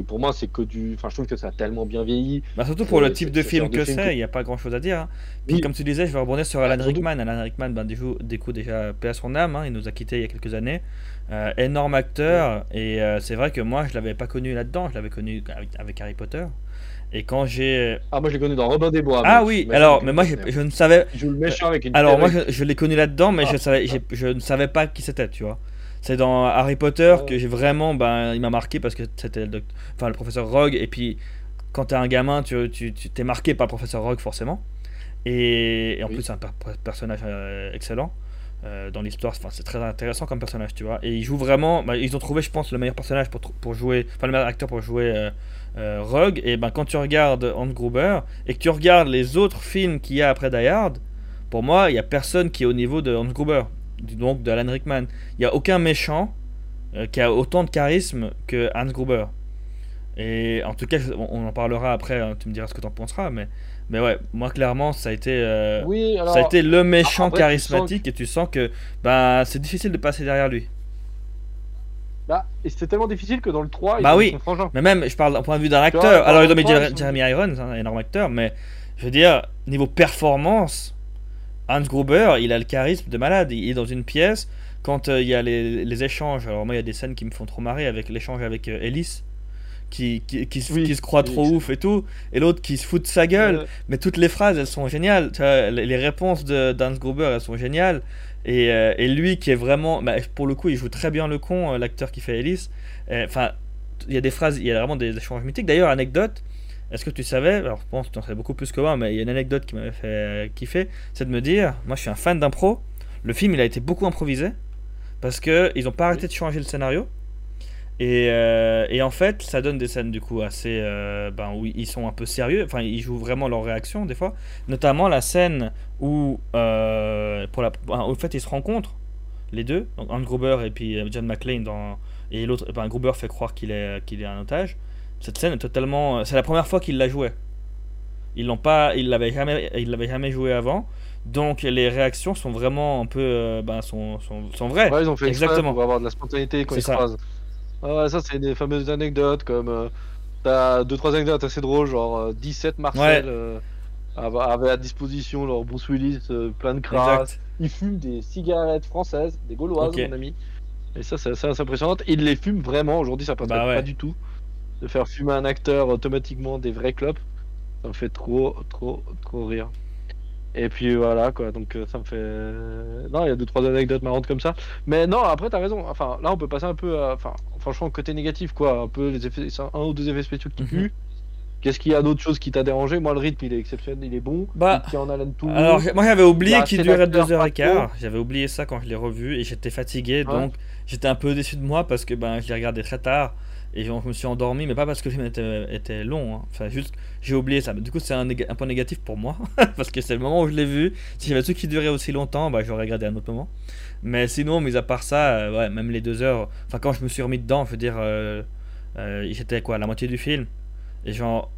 Pour moi, c'est que du. Enfin, je trouve que ça a tellement bien vieilli. Bah, surtout pour le type de film que c'est, il n'y a pas grand chose à dire. hein. Puis, Oui. comme tu disais, je vais rebondir sur Bah, Alan Rickman. Alan Rickman, ben, du, coup, du coup, déjà, paix à son âme, hein, il nous a quittés il y a quelques années. Euh, énorme acteur, et euh, c'est vrai que moi, je l'avais pas connu là-dedans, je l'avais connu avec, avec Harry Potter. Et quand j'ai. Ah, moi je l'ai connu dans Robin des Bois. Ah oui, alors, mais moi, je ne savais. joue le méchant avec une Alors moi je, je l'ai connu là-dedans mais je Ah. savais je ne savais pas qui c'était tu vois. C'est dans Harry Potter que j'ai vraiment ben il m'a marqué parce que c'était le, enfin, le professeur Rogue. Et puis quand t'es un gamin tu tu tu- t'es marqué par le professeur Rogue forcément. Et, et en Oui. plus c'est un per- per- personnage euh, excellent euh, dans l'histoire. Enfin c'est très intéressant comme personnage tu vois. Et il joue vraiment bah, ils ont trouvé je pense le meilleur personnage pour pour jouer enfin le meilleur acteur pour jouer euh, Rogue. Et ben quand tu regardes Hans Gruber et que tu regardes les autres films qu'il y a après Die Hard pour moi, il n'y a personne qui est au niveau de Hans Gruber, donc de Alan Rickman. Il n'y a aucun méchant euh, qui a autant de charisme que Hans Gruber. Et en tout cas, on on en parlera après, hein, tu me diras ce que tu en penseras, mais, mais ouais, moi clairement, ça a été, euh, Oui, alors. ça a été le méchant après, tu sens charismatique et tu sens que bah, c'est difficile de passer derrière lui. Bah, et c'était tellement difficile que dans le 3, Bah oui. frangins. Mais même, je parle d'un point de vue d'un vois, acteur. Alors, Jer- ils sont- Jeremy Irons, hein, un énorme acteur, mais je veux dire, niveau performance, Hans Gruber, il a le charisme de malade. Il est dans une pièce, quand euh, il y a les, les échanges, alors moi, il y a des scènes qui me font trop marrer avec l'échange avec euh, Ellis. Qui, qui, qui, se- Oui, qui se croit oui, trop ouf et tout, et l'autre qui se fout de sa gueule, mais toutes les phrases elles sont géniales. Tu vois, les réponses de d'Hans Gruber elles sont géniales. Et, euh, et lui qui est vraiment. bah, pour le coup, il joue très bien le con, euh, l'acteur qui fait Ellis. Enfin, il y a des phrases, il y a vraiment des échanges mythiques. D'ailleurs, anecdote, est-ce que tu savais Alors, je pense que tu en sais beaucoup plus que moi, mais il y a une anecdote qui m'avait fait euh, kiffer c'est de me dire moi je suis un fan d'impro. Le film il a été beaucoup improvisé parce que ils ont pas arrêté de changer le scénario. Et, euh, et en fait, ça donne des scènes du coup assez. euh, ben, où ils sont un peu sérieux, enfin, ils jouent vraiment leur réaction des fois. Notamment la scène où, au fait, ils se rencontrent, les deux, donc Hans Gruber et puis John McClane, dans, et l'autre, ben, Gruber fait croire qu'il est, qu'il est un otage. Cette scène est totalement. C'est la première fois qu'il la jouait. Ils l'ont pas, ils l'avaient jamais, ils l'avaient jamais joué avant. Donc les réactions sont vraiment un peu, euh, ben, sont, sont, sont vraies. Ouais, ils ont fait Exactement. pour avoir de la spontanéité quand ils se ça. croisent. Ah ouais, ça, c'est des fameuses anecdotes comme. euh, T'as deux, trois anecdotes assez drôles, genre euh, 17 Marcel euh, avait à disposition leur Bruce Willis, euh, plein de crasse. Exact. Il fume des cigarettes françaises, des gauloises, mon ami. Et ça, c'est assez impressionnant. Il les fume vraiment. Aujourd'hui, ça passe Bah ouais. pas du tout. De faire fumer un acteur automatiquement des vrais clopes, ça me fait trop, trop, trop rire. Et puis voilà quoi, donc euh, ça me fait. Non, il y a deux trois anecdotes marrantes comme ça. Mais non, après t'as raison. Enfin, là on peut passer un peu à. Enfin, franchement, côté négatif quoi. Un peu les effets. Un ou deux effets spéciaux qui Mhm. puent. Qu'est-ce qu'il y a d'autre chose qui t'a dérangé? Moi, le rythme il est exceptionnel, il est bon. Bah, il en haleine tout. Alors, moi j'avais oublié qu'il durait d'acteurs 2h15. partout. J'avais oublié ça quand je l'ai revu et j'étais fatigué. Ouais. Donc j'étais un peu déçu de moi parce que ben, je l'ai regardé très tard et je me suis endormi. Mais pas parce que le film était, long. hein. Enfin, juste j'ai oublié ça. Du coup, c'est un, point négatif pour moi parce que c'est le moment où je l'ai vu. Si j'avais su qu'il durait aussi longtemps, bah, j'aurais regardé un autre moment. Mais sinon, mis à part ça, euh, ouais, même les deux heures. Enfin, quand je me suis remis dedans, je veux dire, euh, euh, j'étais quoi, la moitié du film et genre,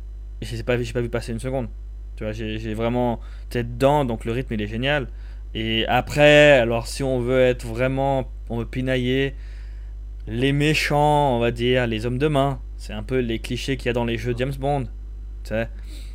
j'ai pas, vu- pas vu passer une seconde. Tu vois, j'ai vraiment t'es dedans, donc le rythme il est génial. Et après, alors si on veut être vraiment, on veut pinailler, les méchants, on va dire, les hommes de main, c'est un peu les clichés qu'il y a dans les jeux James Bond. Tu sais.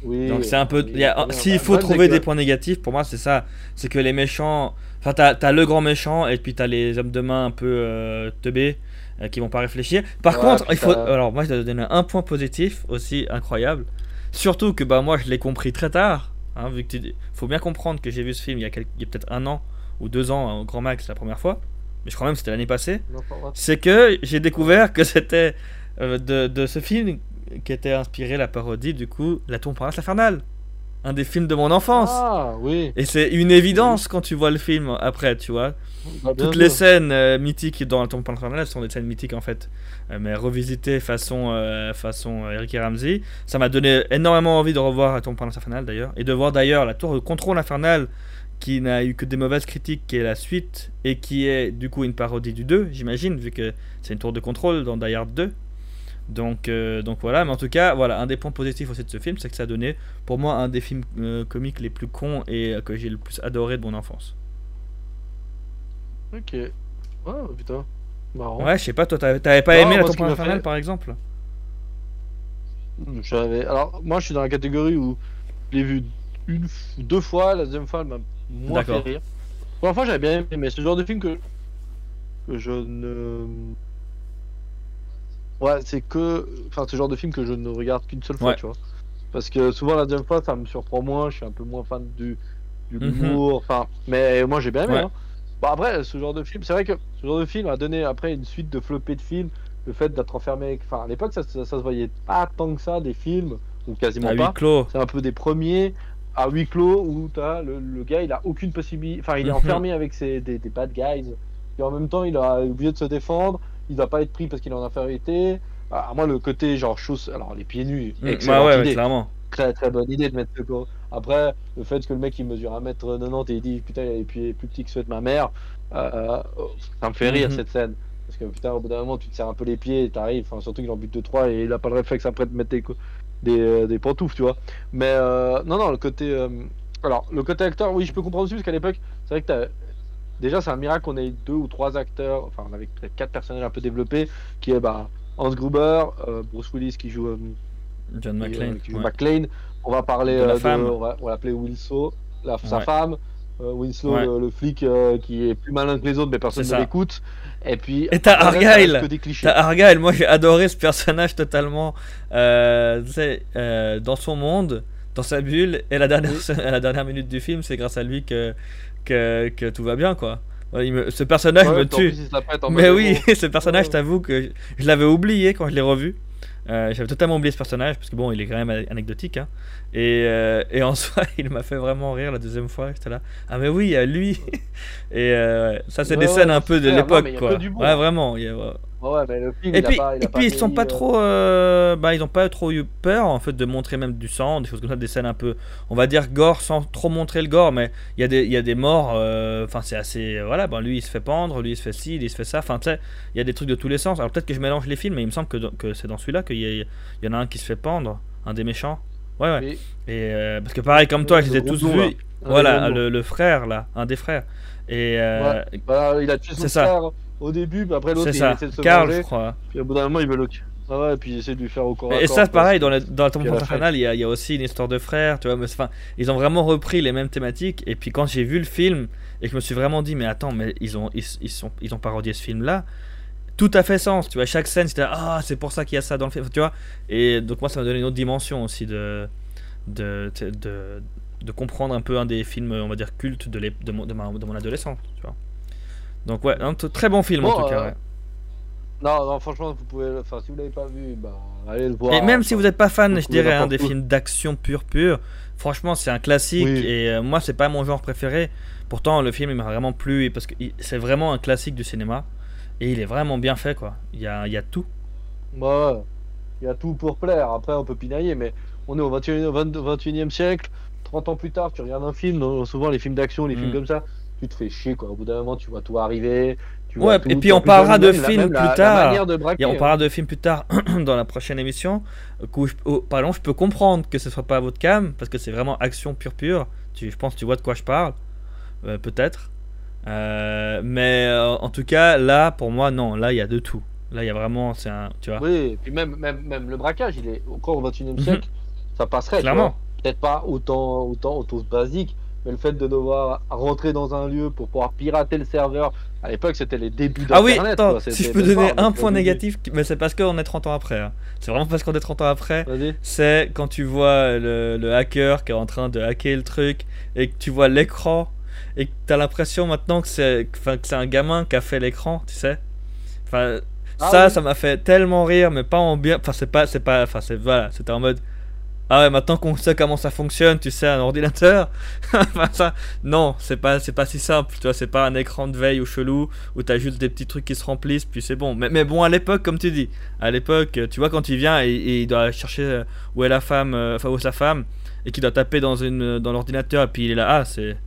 Oui, Donc c'est un peu. oui, a-. S'il Bah, faut trouver des points négatifs, pour moi c'est ça. C'est que les méchants. Enfin, t'as as le grand méchant et puis t'as les hommes de main un peu euh, teubés euh, qui vont pas réfléchir. Par Ouais, contre, il faut. Alors moi je dois donner un point positif aussi incroyable. Surtout que bah moi je l'ai compris très tard. Hein, vu que tu... faut bien comprendre que j'ai vu ce film il y a, quel- il y a peut-être un an ou deux ans hein, au grand max la première fois. Mais je crois même que c'était l'année passée c'est que j'ai découvert que c'était euh, de, de ce film qui était inspiré la parodie du coup La Tour Montparnasse infernale. un des films de mon enfance. Ah, oui. Et c'est une évidence quand tu vois le film après, tu vois. Bah, Toutes les scènes euh, mythiques dans le Temple infernal sont des scènes mythiques en fait, Euh, mais revisitées façon, façon Eric et Ramsey. Ça m'a donné énormément envie de revoir Temple infernal d'ailleurs, et de voir d'ailleurs la tour de contrôle infernal qui n'a eu que des mauvaises critiques, qui est la suite, et qui est du coup une parodie du 2, j'imagine, vu que c'est une tour de contrôle dans Die Hard 2. Donc, euh, donc voilà, mais en tout cas, voilà, un des points positifs aussi de ce film, c'est que ça a donné pour moi un des films euh, comiques les plus cons et euh, que j'ai le plus adoré de mon enfance. Ok. Ouais, putain. Marrant. Ouais, je sais pas, toi t'avais pas Non, aimé la moi, ce qui Temple m'a infernal fait- par exemple J'avais. Alors, moi, je suis dans la catégorie où je l'ai vu une deux fois. La deuxième fois, elle m'a moins fait rire. La première fois, j'avais bien aimé, mais c'est le genre de film que, que je ne. Ouais, c'est que. Enfin, le genre de film que je ne regarde qu'une seule fois, Ouais. tu vois. Parce que souvent, la deuxième fois, ça me surprend moins. Je suis un peu moins fan du, du Mhm. Enfin, mais moi, j'ai bien aimé. Ouais. hein. Bon, après, ce genre de film, c'est vrai que ce genre de film a donné après une suite de floppés de films. Le fait d'être enfermé. Enfin, à l'époque, ça, ça, ça se voyait pas tant que ça, des films, ou quasiment À pas. C'est un peu des premiers à huis clos où t'as le, le gars, il a aucune possibilité. Enfin, il est Mhm. enfermé avec ses, des, des bad guys. Et en même temps, il a oublié de se défendre. Il va pas être pris parce qu'il est en infériorité. Ah, moi, le côté genre chose. Alors, les pieds nus, Mm, excellente ouais, idée. clairement. Très très bonne idée de mettre ce corps. Après, le fait que le mec il mesure 1m90 et il dit putain, il a les pieds plus petits que ceux de ma mère, euh, ça me fait rire Mhm. cette scène. Parce que putain, au bout d'un moment, tu te serres un peu les pieds et t'arrives. Enfin, surtout qu'il en bute 2-3 et il a pas le réflexe après de mettre co- des, euh, des pantoufles, tu vois. Mais euh, non, non, le côté. euh, Alors, le côté acteur, oui, je peux comprendre aussi parce qu'à l'époque, c'est vrai que t'as. Déjà, c'est un miracle qu'on ait deux ou trois acteurs, enfin, on avait peut-être quatre personnages un peu développés, qui est bah, Hans Gruber, euh, Bruce Willis qui joue. John McClane. qui joue ouais. McClane. On va parler De la de, on va, on l'appeler la, sa femme. Euh, Winslow, Ouais. le, le flic euh, qui est plus malin que les autres, mais personne ne l'écoute. Et puis. Et t'as Argyle. T'as Argyle, moi j'ai adoré ce personnage totalement euh, euh, dans son monde, dans sa bulle, et la dernière, Oui. à la dernière minute du film, c'est grâce à lui que, que, que tout va bien quoi. Ouais, il me- ce personnage Ouais, me tue. plus, Mais oui, ce personnage, Ouais. t'avoue que je, je l'avais oublié quand je l'ai revu. Euh, J'avais totalement oublié ce personnage parce que bon, il est quand même anecdotique. Hein. Et, euh, et en soi, il m'a fait vraiment rire la deuxième fois. J'étais là, ah mais oui, il y a lui. et euh, ça, c'est des Ouais, scènes un peu de l'époque quoi. Ouais, vraiment. il y a- ouais. Ouais, mais le film, Et il a puis, pas, il a et pas puis ils sont pas euh, trop, euh, bah ils ont pas trop eu peur en fait de montrer même du sang, des choses comme ça, des scènes un peu, on va dire gore sans trop montrer le gore, mais il y a des, il y a des morts, euh, enfin c'est assez, voilà, ben lui il se fait pendre, lui il se fait ci, lui il se fait ça, enfin tu sais, il y a des trucs de tous les sens. Alors peut-être que je mélange les films, mais il me semble que, que c'est dans celui-là qu'il y, y en a un qui se fait pendre, un des méchants. Ouais ouais. Oui. Et euh, parce que pareil comme toi, je les ai tous là. vus. Voilà, le, le frère là, un des frères. Et Bah, il a tué son ça. frère au début, puis après l'autre, il essaie de se Karl je venger. crois. Puis au bout d'un moment, il veut le. Ah ouais, puis il essaie de lui faire au corps Et corps, ça, pareil, dans, le, dans la Tombe la infernale, il y, a, il y a aussi une histoire de frères, tu vois. Mais, enfin, ils ont vraiment repris les mêmes thématiques. Et puis quand j'ai vu le film et que je me suis vraiment dit, mais attends, mais ils ont, ils, ils sont, ils ont parodié ce film-là. Tout a fait sens, tu vois. Chaque scène, c'était ah, c'est pour ça qu'il y a ça dans le film, tu vois. Et donc moi, ça m'a donné une autre dimension aussi de, de, de, comprendre un peu un des films, on va dire cultes de, mon, de, ma- de mon adolescence, tu vois. Donc ouais, un très bon film en tout cas. euh, ouais. Non, non, franchement, vous pouvez. Enfin, si vous l'avez pas vu, bah, allez le voir. Et même si vous n'êtes pas fan, je dirais, hein, des films d'action pur pur, franchement, c'est un classique. Oui. Et euh, moi, c'est pas mon genre préféré. Pourtant, le film, il m'a vraiment plu. Parce que c'est vraiment un classique du cinéma. Et il est vraiment bien fait, quoi. Il y a, il y a tout. Bah, ouais. il y a tout pour plaire. Après, on peut pinailler, mais on est au 21e, 22 21e siècle. 30 ans plus tard, tu regardes un film, souvent les films d'action, les films Mm. comme ça, tu te fais chier, quoi. Au bout d'un moment, tu vois tout arriver. Tu Ouais, et puis on parlera de films la- plus tard. Et on hein. parlera de films plus tard dans la prochaine émission. Où je, où, par exemple, je peux comprendre que ce soit pas votre cam. Parce que c'est vraiment action pure pure. Tu, je pense que tu vois de quoi je parle. Euh, Peut-être. Euh, mais euh, en tout cas, là, pour moi, non. Là, il y a de tout. Là, il y a vraiment. C'est un. Tu vois. Oui, et puis même, même, même le braquage, il est encore au 21e Mhm. siècle, ça passerait. Clairement. Peut-être pas autant, autant, autant basique, mais le fait de devoir rentrer dans un lieu pour pouvoir pirater le serveur, à l'époque, c'était les débuts Ah oui, d'Internet. attends, quoi. si je peux donner un point négatif, mais c'est parce qu'on est 30 ans après. hein. C'est vraiment parce qu'on est 30 ans après. C'est quand tu vois le, le hacker qui est en train de hacker le truc et que tu vois l'écran et que t'as l'impression maintenant que c'est un gamin qui a fait l'écran, tu sais. Enfin, Ah ça, oui. ça m'a fait tellement rire, mais pas en bien. Enfin, c'est pas, c'est pas, enfin, c'est voilà, c'était en mode. Ah ouais, maintenant qu'on sait comment ça fonctionne, tu sais, un ordinateur. ça, non, c'est pas, c'est pas si simple, tu vois, c'est pas un écran de veille ou chelou où t'as juste des petits trucs qui se remplissent, puis c'est bon. Mais, mais bon, à l'époque, comme tu dis, à l'époque, tu vois, quand il vient et, il doit chercher euh, où est la femme, euh, enfin, où est sa femme, et qu'il doit taper dans, une, dans l'ordinateur, et puis il est là, ah, c'est.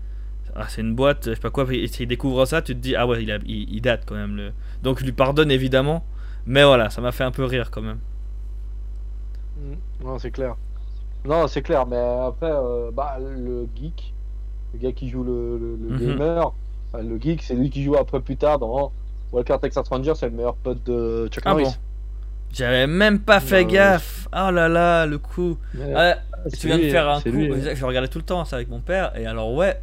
Ah, c'est une boîte, je sais pas quoi, s'il découvre ça, tu te dis, ah ouais, il, a, il, date quand même. Le... Donc je lui pardonne évidemment, mais voilà, ça m'a fait un peu rire quand même. Mmh. Non, c'est clair. Non, c'est clair, mais après, euh, bah, le geek, le gars qui joue le, le, mhm. gamer, le geek, c'est lui qui joue après plus tard dans Walker Texas Ranger, c'est le meilleur pote de Chuck ah Norris. J'avais même pas fait gaffe. Oh là là, le coup. Ah, tu viens de faire un coup. Je regardais tout le temps ça avec mon père. Et alors, ouais.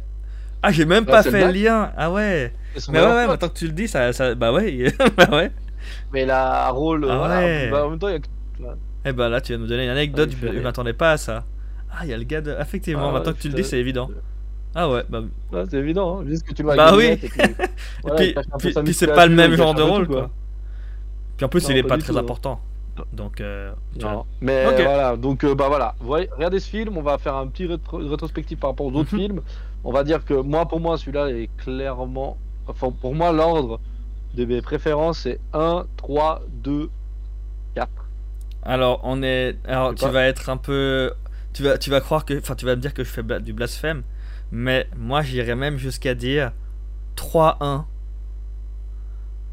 Ah, j'ai même pas fait le lien. Ah ouais. Mais ouais, ouais, maintenant que tu le dis, ça. ça... Bah ouais. bah ouais. Mais la rôle. Ah ouais. Bah, en même temps, il y a eh ben là, tu viens de me donner une anecdote, je, m'attendais pas à ça. Ah, il y a le gars de. Effectivement, ah, maintenant que tu le dis, c'est évident. Ah ouais, bah. c'est évident, hein. juste que tu le Bah oui Et puis, puis, c'est pas le même genre de rôle, quoi. Puis en plus, il est pas, très important. Donc, euh, Mais voilà, donc euh, bah voilà. regardez ce film, on va faire un petit rétrospectif par rapport aux autres mhm. films. On va dire que moi, pour moi, celui-là est clairement. Enfin, pour moi, l'ordre de mes préférences, c'est 1, 3, 2, 4. Alors, on est. Alors, tu vas être un peu. Tu vas, tu vas croire que. Enfin, tu vas me dire que je fais du blasphème. Mais moi, j'irais même jusqu'à dire 3-1.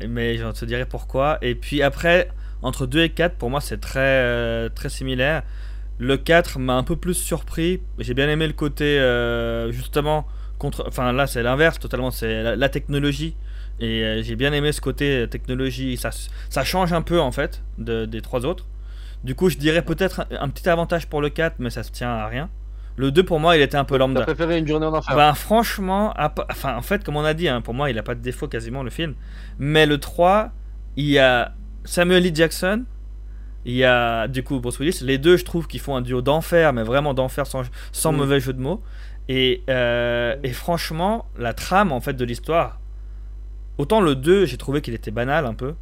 Mais je te dirai pourquoi. Et puis après, entre 2 et 4, pour moi, c'est très, euh, très similaire. Le 4 m'a un peu plus surpris. J'ai bien aimé le côté, euh, justement, contre. Enfin, là, c'est l'inverse totalement. C'est la, technologie. Et euh, j'ai bien aimé ce côté technologie. Ça, ça change un peu, en fait, de, des trois autres. Du coup, je dirais peut-être un, petit avantage pour le 4, mais ça se tient à rien. Le 2, pour moi, il était un peu lambda. T'as préféré une journée en enfer Ben, franchement, enfin, en fait, comme on a dit, hein, pour moi, il a pas de défaut quasiment, le film. Mais le 3, il y a Samuel Lee Jackson, il y a du coup Bruce Willis. Les deux, je trouve qu'ils font un duo d'enfer, mais vraiment d'enfer sans, sans mm. mauvais jeu de mots. Et, euh, et franchement, la trame en fait de l'histoire, autant le 2, j'ai trouvé qu'il était banal un peu.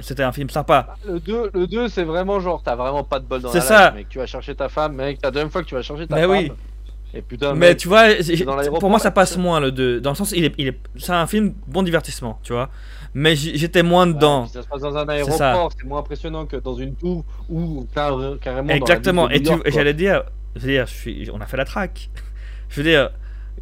C'était un film sympa. Le 2, le 2 c'est vraiment genre, t'as vraiment pas de bol dans la ça. mec. Tu vas chercher ta femme, mec. La deuxième fois que tu vas chercher ta mais femme. Oui. Et putain, mais tu vois, pour moi ça passe moins le 2. Dans le sens, il est, il est, c'est un film bon divertissement, tu vois. Mais j'étais moins dedans. ça se passe dans un aéroport, c'est moins impressionnant que dans une tour ou carrément. Exactement. et j'allais dire, dire je suis, on a fait la traque. Je veux dire,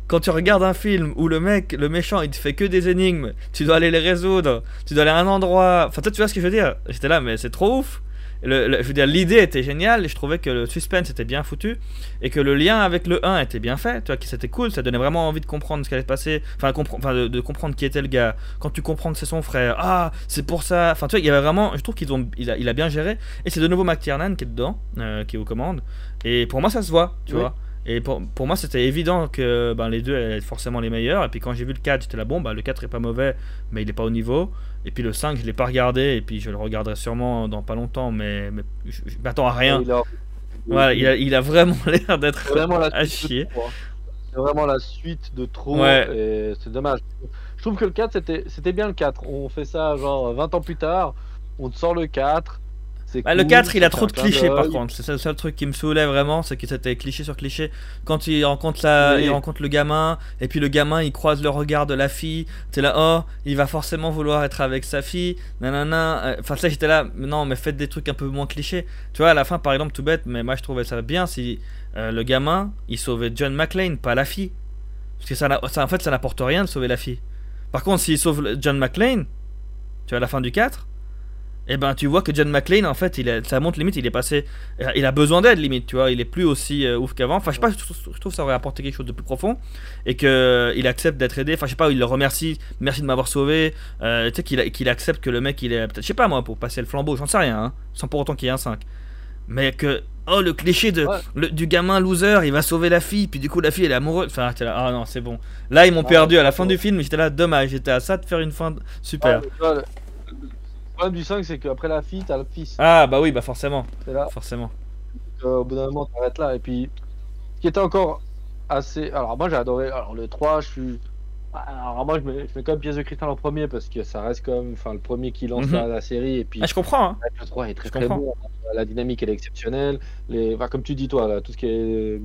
quand tu regardes un film où le mec, le méchant, il te fait que des énigmes, tu dois aller les résoudre, tu dois aller à un endroit. Enfin, toi, tu vois ce que je veux dire? J'étais là, mais c'est trop ouf. Le, je veux dire, l'idée était géniale et je trouvais que le suspense était bien foutu et que le lien avec le 1 était bien fait. Tu vois, que c'était cool, ça donnait vraiment envie de comprendre ce qui allait se passer, enfin, enfin de, comprendre qui était le gars. Quand tu comprends que c'est son frère, ah, c'est pour ça. Enfin, tu vois, il y avait vraiment, je trouve qu'ils ont, il a, il a, bien géré et c'est de nouveau McTiernan qui est dedans, euh, qui est aux commandes. Et pour moi, ça se voit, tu vois. Et pour, pour moi, c'était évident que ben, les deux allaient être forcément les meilleurs. Et puis quand j'ai vu le 4, j'étais là, bon, ben, le 4 est pas mauvais, mais il est pas au niveau. Et puis le 5, je l'ai pas regardé, et puis je le regarderai sûrement dans pas longtemps, mais, mais je, m'attends à rien. Il a, voilà, il a, il a vraiment l'air d'être vraiment la à chier. C'est vraiment la suite de trop, c'est dommage. Je trouve que le 4, c'était bien le 4. On fait ça genre 20 ans plus tard, on te sort le 4 bah, le 4, il a trop de clichés par contre. C'est le seul truc qui me saoulait vraiment, c'est que c'était cliché sur cliché. Quand il rencontre, la, il rencontre le gamin, et puis le gamin il croise le regard de la fille, t'es là, oh, il va forcément vouloir être avec sa fille, nanana. Euh, enfin, ça j'étais là, non, mais faites des trucs un peu moins clichés. Tu vois, à la fin, par exemple, tout bête, mais moi je trouvais ça bien si euh, le gamin il sauvait John McClane, pas la fille. Parce que ça, ça en fait, ça n'apporte rien de sauver la fille. Par contre, s'il sauve John McClane, tu vois, à la fin du 4, et eh ben tu vois que John McClane en fait il ça montre limite il est passé euh, il a besoin d'aide limite tu vois. Il est plus aussi euh, ouf qu'avant. Enfin je sais pas je trouve, que ça aurait apporté quelque chose de plus profond et que euh, il accepte d'être aidé. Enfin je sais pas il le remercie merci de m'avoir sauvé. Tu sais qu'il qu'il accepte que le mec il est peut-être je sais pas moi pour passer le flambeau j'en sais rien hein, sans pour autant qu'il y ait un 5 mais que oh le cliché de du gamin loser il va sauver la fille puis du coup la fille elle est amoureuse. Enfin là ah non c'est bon. Là ils m'ont perdu à la fin du film j'étais là dommage j'étais à ça de faire une fin super. Le problème du 5, c'est qu'après la fille, t'as le fils. Ah, bah oui, bah forcément. C'est là. Forcément. Euh, au bout d'un moment, t'arrêtes là. Et puis, ce qui était encore assez. Alors, moi, j'ai adoré. Alors, le 3, je suis. Alors, moi, je mets, je mets quand même pièce de cristal en premier parce que ça reste comme enfin, le premier qui lance mhm. la, série. Et puis, ah, je comprends. Hein. Le 3 est très bon. La dynamique elle est exceptionnelle. Les, enfin, comme tu dis toi, là, tout ce qui est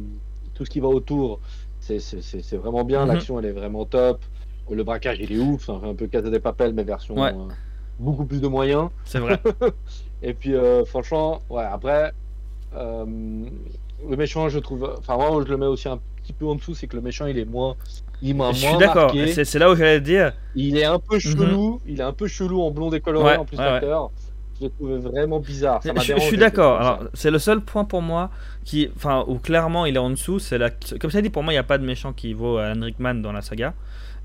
tout ce qui va autour, c'est c'est- c'est- c'est vraiment bien. Mhm. L'action elle est vraiment top. Le braquage il est ouf. Ça fait un peu Casa des Papel mais version Ouais. euh, beaucoup plus de moyens. C'est vrai. Et puis euh, franchement, ouais, après, euh, le méchant, je trouve. Enfin, moi, je le mets aussi un petit peu en dessous, c'est que le méchant, il est moins. Il m'a Je suis moins d'accord. C'est là où j'allais te dire. Il est un peu chelou. Il est un peu chelou en blond décoloré Ouais, en plus ouais, ouais. Je l'ai trouvé vraiment bizarre. Ça Je, suis d'accord. Alors, c'est le seul point pour moi qui, enfin, où clairement il est en dessous. C'est la, comme ça dit, pour moi, il n'y a pas de méchant qui vaut Alan Rickman dans la saga.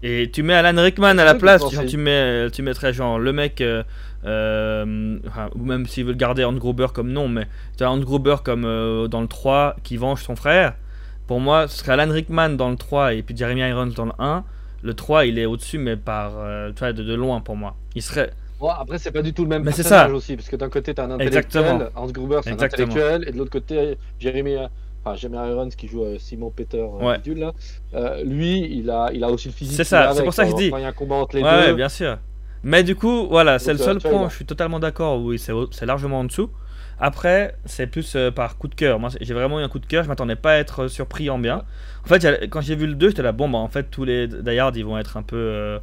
Et tu mets Alan Rickman à la place, genre, tu mets, tu mettrais genre le mec, euh, euh, enfin, ou même s'ils veulent garder Hans Gruber comme nom, mais tu as Hans Gruber comme euh, dans le 3 qui venge son frère. Pour moi, ce serait Alan Rickman dans le 3 et puis Jeremy Irons dans le 1. Le 3, il est au-dessus, mais par, tu vois, de, de loin pour moi. Il serait, Bon, après, c'est pas du tout le même Mais c'est personnage ça. aussi, parce que d'un côté, t'as un Exactement. intellectuel, Hans Gruber, c'est un Exactement. intellectuel, et de l'autre côté, Jeremy, enfin, Jeremy Irons qui joue euh, Simon Peter, euh, Ouais. bidule, là, euh, lui, il a, il a aussi le physique. C'est ça, c'est pour ça que je dis. Il y a un combat entre les Ouais, deux, ouais, bien sûr. Mais du coup, voilà, c'est le seul euh, vois, point je suis totalement d'accord. Oui, c'est largement en dessous. Après, c'est plus euh, par coup de cœur. Moi, j'ai vraiment eu un coup de cœur. Je m'attendais pas à être euh, surpris en bien. En fait, quand j'ai vu le 2, j'étais là, bon, bah, en fait, tous les Die Hard, ils vont être un peu, euh,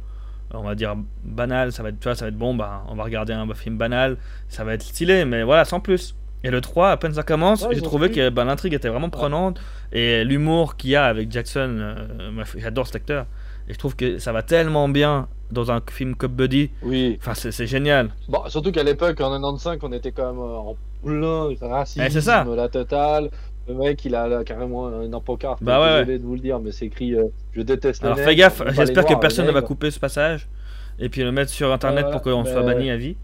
on va dire, banal. Ça va être, tu vois, ça va être bon, bah, on va regarder un film banal. Ça va être stylé, mais voilà, sans plus. Et le 3, à peine ça commence, Ouais, j'ai trouvé que bah, l'intrigue était vraiment prenante. Et l'humour qu'il y a avec Jackson, euh, j'adore cet acteur. Et je trouve que ça va tellement bien dans un film Cop Buddy. Oui. Enfin, c'est génial. Bon, surtout qu'à l'époque, en 95, on était quand même euh, en plein racisme, c'est ça. la totale. Le mec, il a là, carrément un pancarte. Bah ouais, Désolé de vous le dire, mais c'est écrit euh, Je déteste Alors fais gaffe, j'espère que personne ne va couper ce passage et puis le mettre sur internet Ouais, pour qu'on mais- soit banni à vie.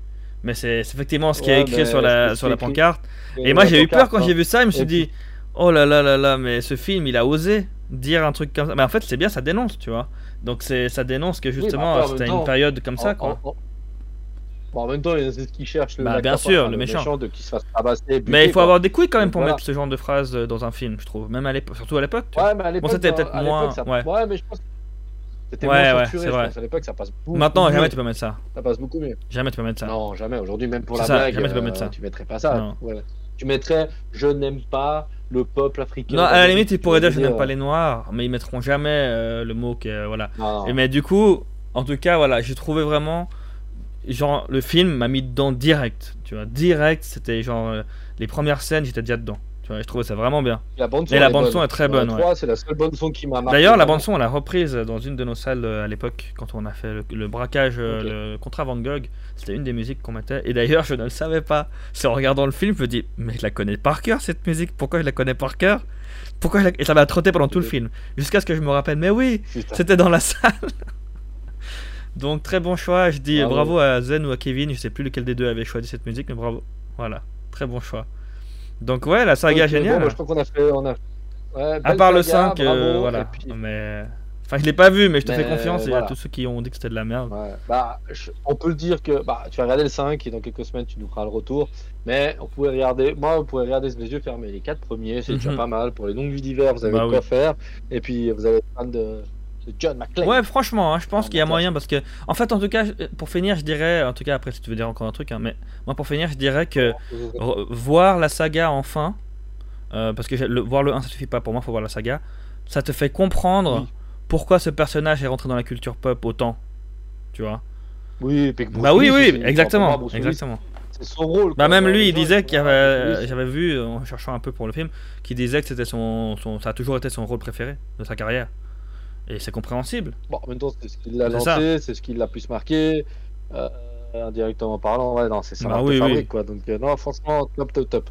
Mais c'est effectivement ce qui Ouais, est écrit mais sur la, sur la pancarte. Et Et moi j'ai eu peur quand hein. j'ai vu ça, je me suis Et dit, oh là là là là, mais ce film il a osé dire un truc comme ça. Mais en fait c'est bien, ça dénonce, tu vois. Donc c'est ça dénonce que bah, justement en c'était une période comme ça quoi. en- en- Bon, en même temps, c'est ce qui cherche le Bah, bien sûr, enfin, le méchant. de qui se fasse tabasser. buter, Mais il faut quoi. avoir des couilles quand même pour voilà. mettre ce genre de phrase euh, dans un film, je trouve. Même à l'époque, surtout à l'époque. Ouais, mais à l'époque, c'était dans- peut-être moins- ça- ouais. Ouais, mais je pense que c'était Ouais, moins ouais, censuré, c'est je vrai. pense. À l'époque, ça passe beaucoup Maintenant jamais tu peux mettre ça. Ça passe beaucoup mieux. Jamais tu peux mettre ça. Non, jamais. Aujourd'hui, même pour la ça, blague, jamais tu peux euh, mettre ça. tu mettrais pas ça. Voilà. Tu mettrais Je n'aime pas le peuple africain. Non, à la limite, ils pourraient dire je n'aime pas euh, les noirs, mais ils mettront jamais euh, le mot que voilà. mais du coup, en tout cas, voilà, j'ai trouvé vraiment. Genre, le film m'a mis dedans direct. Tu vois, direct, c'était genre. euh, les premières scènes, j'étais déjà dedans. Tu vois, je trouvais ça vraiment bien. La bande son, Et la bande son est très bonne, ouais. 3, c'est la seule bande son qui m'a. D'ailleurs, la vraiment. bande-son, on l'a reprise dans une de nos salles euh, à l'époque, quand on a fait le, le braquage, euh, le contrat Van Gogh. C'était une des musiques qu'on mettait. Et d'ailleurs, je ne le savais pas. C'est en regardant le film, je me dis, mais je la connais par cœur cette musique. Pourquoi je la connais par cœur? Pourquoi je la... Et ça m'a trotté pendant tout le film. Jusqu'à ce que je me rappelle, mais oui, c'était dans la salle. Donc très bon choix. Je dis Bravo. bravo à Zen ou à Kevin. Je sais plus lequel des deux avait choisi cette musique, mais bravo. Voilà, très bon choix. Donc ouais, la saga Ok, géniale. bon, bah, je crois qu'on a fait. On a... Ouais, À part le saga, 5, euh, voilà. et puis- Mais. Enfin, je l'ai pas vu, mais je te fais confiance. Et à tous ceux qui ont dit que c'était de la merde. Ouais, bah, je- on peut le dire que bah, tu vas regarder le 5 et dans quelques semaines tu nous feras le retour. Mais on pourrait regarder, moi, vous pouvez regarder les yeux fermés. Les quatre premiers, c'est déjà Mhm. pas mal. Pour les longues vies d'hiver, vous avez Bah quoi oui. faire. Et puis vous avez fan de, de John McClane. Ouais, franchement, hein, je pense qu'il y a moyen parce que, en fait, en tout cas, pour finir, je dirais, en tout cas, après, si tu veux dire encore un truc, hein, mais moi, pour finir, je dirais que voir la saga enfin, euh, parce que le- voir le 1 ça suffit pas pour moi, faut voir la saga, ça te fait comprendre Oui. pourquoi ce personnage est rentré dans la culture pop autant. Tu vois Oui, Bah oui, oui, exactement, exactement. C'est son rôle. Bah même lui, il disait qu'il avait, j'avais vu en cherchant un peu pour le film, qu'il disait que c'était son, son, ça a toujours été son rôle préféré de sa carrière. Et c'est compréhensible. Bon, en même temps, c'est ce qui l'a C'est ça. lancé, c'est ce qui l'a plus marqué. Euh, indirectement parlant, ouais, non, c'est ça. Bah de oui, oui. quoi. Donc, euh, non, franchement, top, top, top.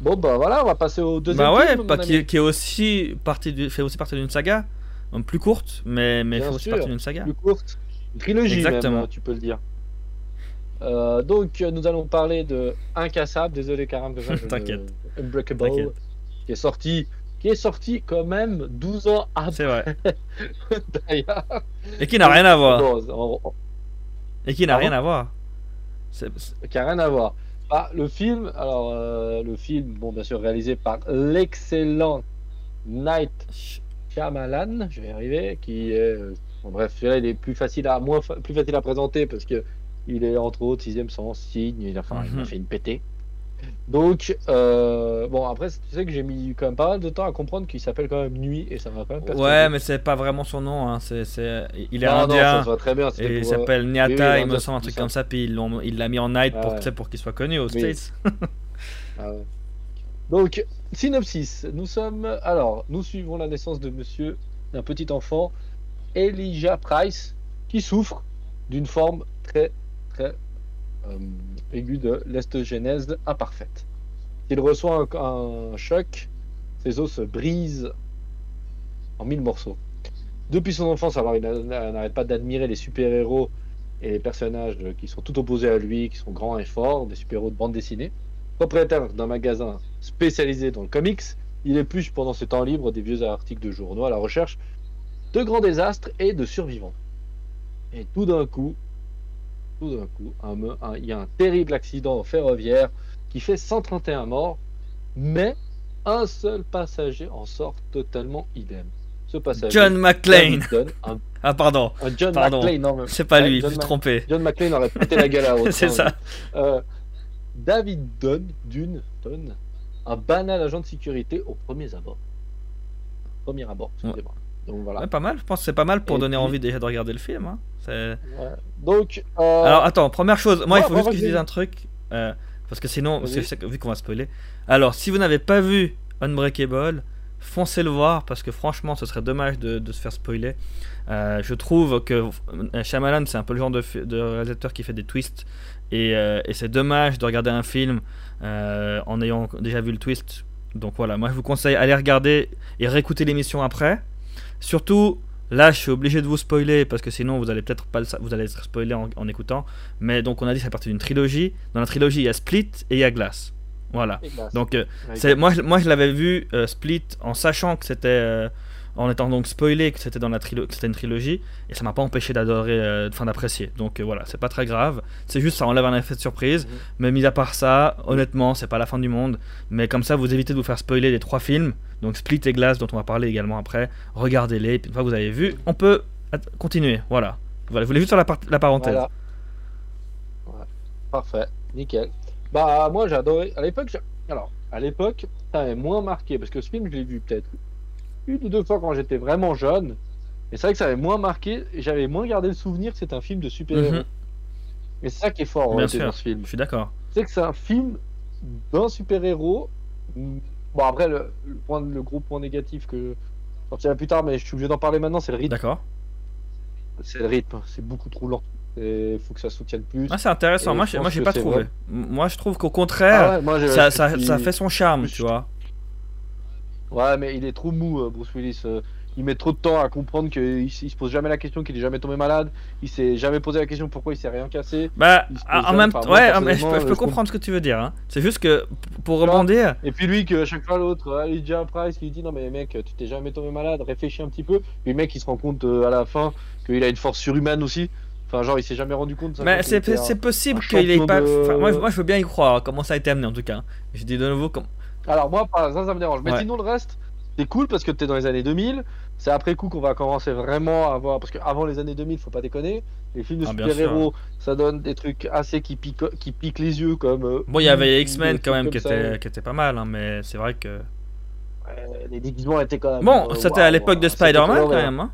Bon, bah voilà, on va passer au deuxième Bah ouais, film, pas, qui, qui est aussi partie du- fait aussi partie d'une saga, donc plus courte, mais, mais Bien fait aussi sûr. partie d'une saga. plus courte. Une trilogie, Exactement. même, tu peux le dire. Euh, donc, euh, nous allons parler de Incassable. Désolé, Karam, je T'inquiète. Unbreakable, T'inquiète. qui est sorti, qui est sorti quand même 12 ans après C'est vrai. d'ailleurs. Et qui n'a rien à voir. On- Et qui n'a rien à voir. C'est- c'est- qui a rien à voir. Le film, alors euh, le film, bon, bien sûr, réalisé par l'excellent Night Shyamalan, je vais y arriver, qui est, euh, bon, bref, celui-là, il est plus facile à, moins fa- plus facile à présenter parce que il est entre autres sixième sens, signe, il a, enfin, il Mhm. a fait une pétée, Donc, euh, bon, après, tu sais que j'ai mis quand même pas mal de temps à comprendre qu'il s'appelle quand même Nuit et ça m'a quand même perturbé. Ouais, mais c'est pas vraiment son nom. Hein. C'est- Il est Non, non, indien. ça très bien. et il euh, s'appelle Nyata, il me semble, un truc comme ça. Puis il l'a mis en night pour, Ouais. sais, pour qu'il soit connu aux Oui. States. Ah ouais. Donc, synopsis. Nous sommes. Alors, nous suivons la naissance de monsieur, d'un petit enfant, Elijah Price, qui souffre d'une forme très, très aiguë de l'estogénèse imparfaite. Il reçoit un, choc, ses os se brisent en mille morceaux. Depuis son enfance, alors il n'a- n'arrête pas d'admirer les super-héros et les personnages qui sont tout opposés à lui, qui sont grands et forts, des super-héros de bande dessinée. Propriétaire d'un magasin spécialisé dans le comics, il épluche pendant ses temps libres des vieux articles de journaux à la recherche de grands désastres et de survivants. Et tout d'un coup, tout d'un coup, il y a un terrible accident ferroviaire qui fait 131 morts, mais un seul passager en sort totalement idem. Ce passager, John McClane. Dunn, un, Ah, pardon. un John Pardon. McClane, non, mais- C'est pas Ouais, lui, je suis trompé. John McClane aurait pété la gueule à l'autre. C'est ça. Euh, David Dunn, d'une tonne, un banal agent de sécurité au premier abord. Premier abord, excusez-moi. Donc voilà. Ouais, pas mal, je pense que c'est pas mal pour Et donner puis- envie déjà de regarder le film. hein. Ouais. Donc, euh, Alors attends, première chose, moi il faut juste que je dise un truc, euh, parce que sinon, parce que vu qu'on va spoiler. Alors, si vous n'avez pas vu Unbreakable, foncez le voir, parce que franchement, ce serait dommage de, de se faire spoiler. Euh, je trouve que Shyamalan, c'est un peu le genre de, réalisateur qui fait des twists, et, et c'est dommage de regarder un film en ayant déjà vu le twist. Donc voilà, moi je vous conseille, allez regarder et réécouter l'émission après. Surtout, là je suis obligé de vous spoiler parce que sinon vous allez peut-être pas le vous allez être spoilé en, en écoutant. Mais donc on a dit que c'est partie d'une trilogie. Dans la trilogie il y a Split et il y a Glass. Voilà. Donc euh, c'est moi je- moi je l'avais vu euh, Split en sachant que c'était euh, en étant donc spoilé que c'était dans la trilo- que c'était une trilogie et ça m'a pas empêché d'adorer euh, enfin d'apprécier. Donc euh, voilà, c'est pas très grave. C'est juste ça enlève un effet de surprise. Mhm. Mais mis à part ça, honnêtement, c'est pas la fin du monde. Mais comme ça, vous évitez de vous faire spoiler les trois films. Donc Split et Glass, dont on va parler également après. Regardez-les. Une fois que vous avez vu, on peut continuer. Voilà. Voilà. Je voulais juste faire la, par- la parenthèse. Voilà. Ouais. Parfait, nickel. Bah moi j'ai adoré. À l'époque, alors à l'époque, ça m'avait moins marqué parce que ce film je l'ai vu peut-être une ou deux fois quand j'étais vraiment jeune. Et c'est vrai que ça avait moins marqué. J'avais moins gardé le souvenir que c'est un film de super-héros. Mhm. Et c'est ça qui est fort en sûr. dans ce film. Je suis d'accord. C'est que c'est un film d'un super-héros. Bon après le, le point, le gros point négatif que je sortirai plus tard, mais je suis obligé d'en parler maintenant, c'est le rythme. D'accord. C'est le rythme, c'est beaucoup trop lent. Il faut que ça soutienne plus. Ah, c'est intéressant. Et Moi, je j'ai- moi, j'ai pas trouvé. vrai. Moi, je trouve qu'au contraire, Ah ouais, moi, je- ça, ça, fait son charme, plus- tu vois. Ouais, mais il est trop mou, euh, Bruce Willis. euh, Il met trop de temps à comprendre qu'il il se pose jamais la question qu'il est jamais tombé malade. Il s'est jamais posé la question pourquoi il s'est rien cassé. Bah, Il en même temps, ouais, mais je peux, personnellement, je peux je comprendre ce que tu veux dire. hein. C'est juste que pour rebondir, Et puis lui, que à chaque fois l'autre, euh, Elijah Price, qui lui dit non mais mec, tu t'es jamais tombé malade, réfléchis un petit peu. Puis le mec, il se rend compte euh, à la fin qu'il a une force surhumaine aussi. Enfin, genre, il s'est jamais rendu compte. ça, Mais il c'est possible qu'il ait pas. de- enfin, moi, moi, je veux bien y croire. Comment ça a été amené en tout cas. Je dis de nouveau comme. Alors moi, pas ça, ça me dérange. Mais Ouais. sinon, le reste, c'est cool parce que t'es dans les années 2000. C'est après coup qu'on va commencer vraiment à voir. Parce qu'avant les années 2000, faut pas déconner. Les films de Ah, super-héros, ça donne des trucs assez qui piquent, qui piquent les yeux comme. euh, Bon, il y avait X-Men quand même qui était, qui était pas mal, hein, mais c'est vrai que. Ouais, les déguisements étaient quand même. Bon, euh, c'était à l'époque de c'était Spider-Man quand hein. même. Hein.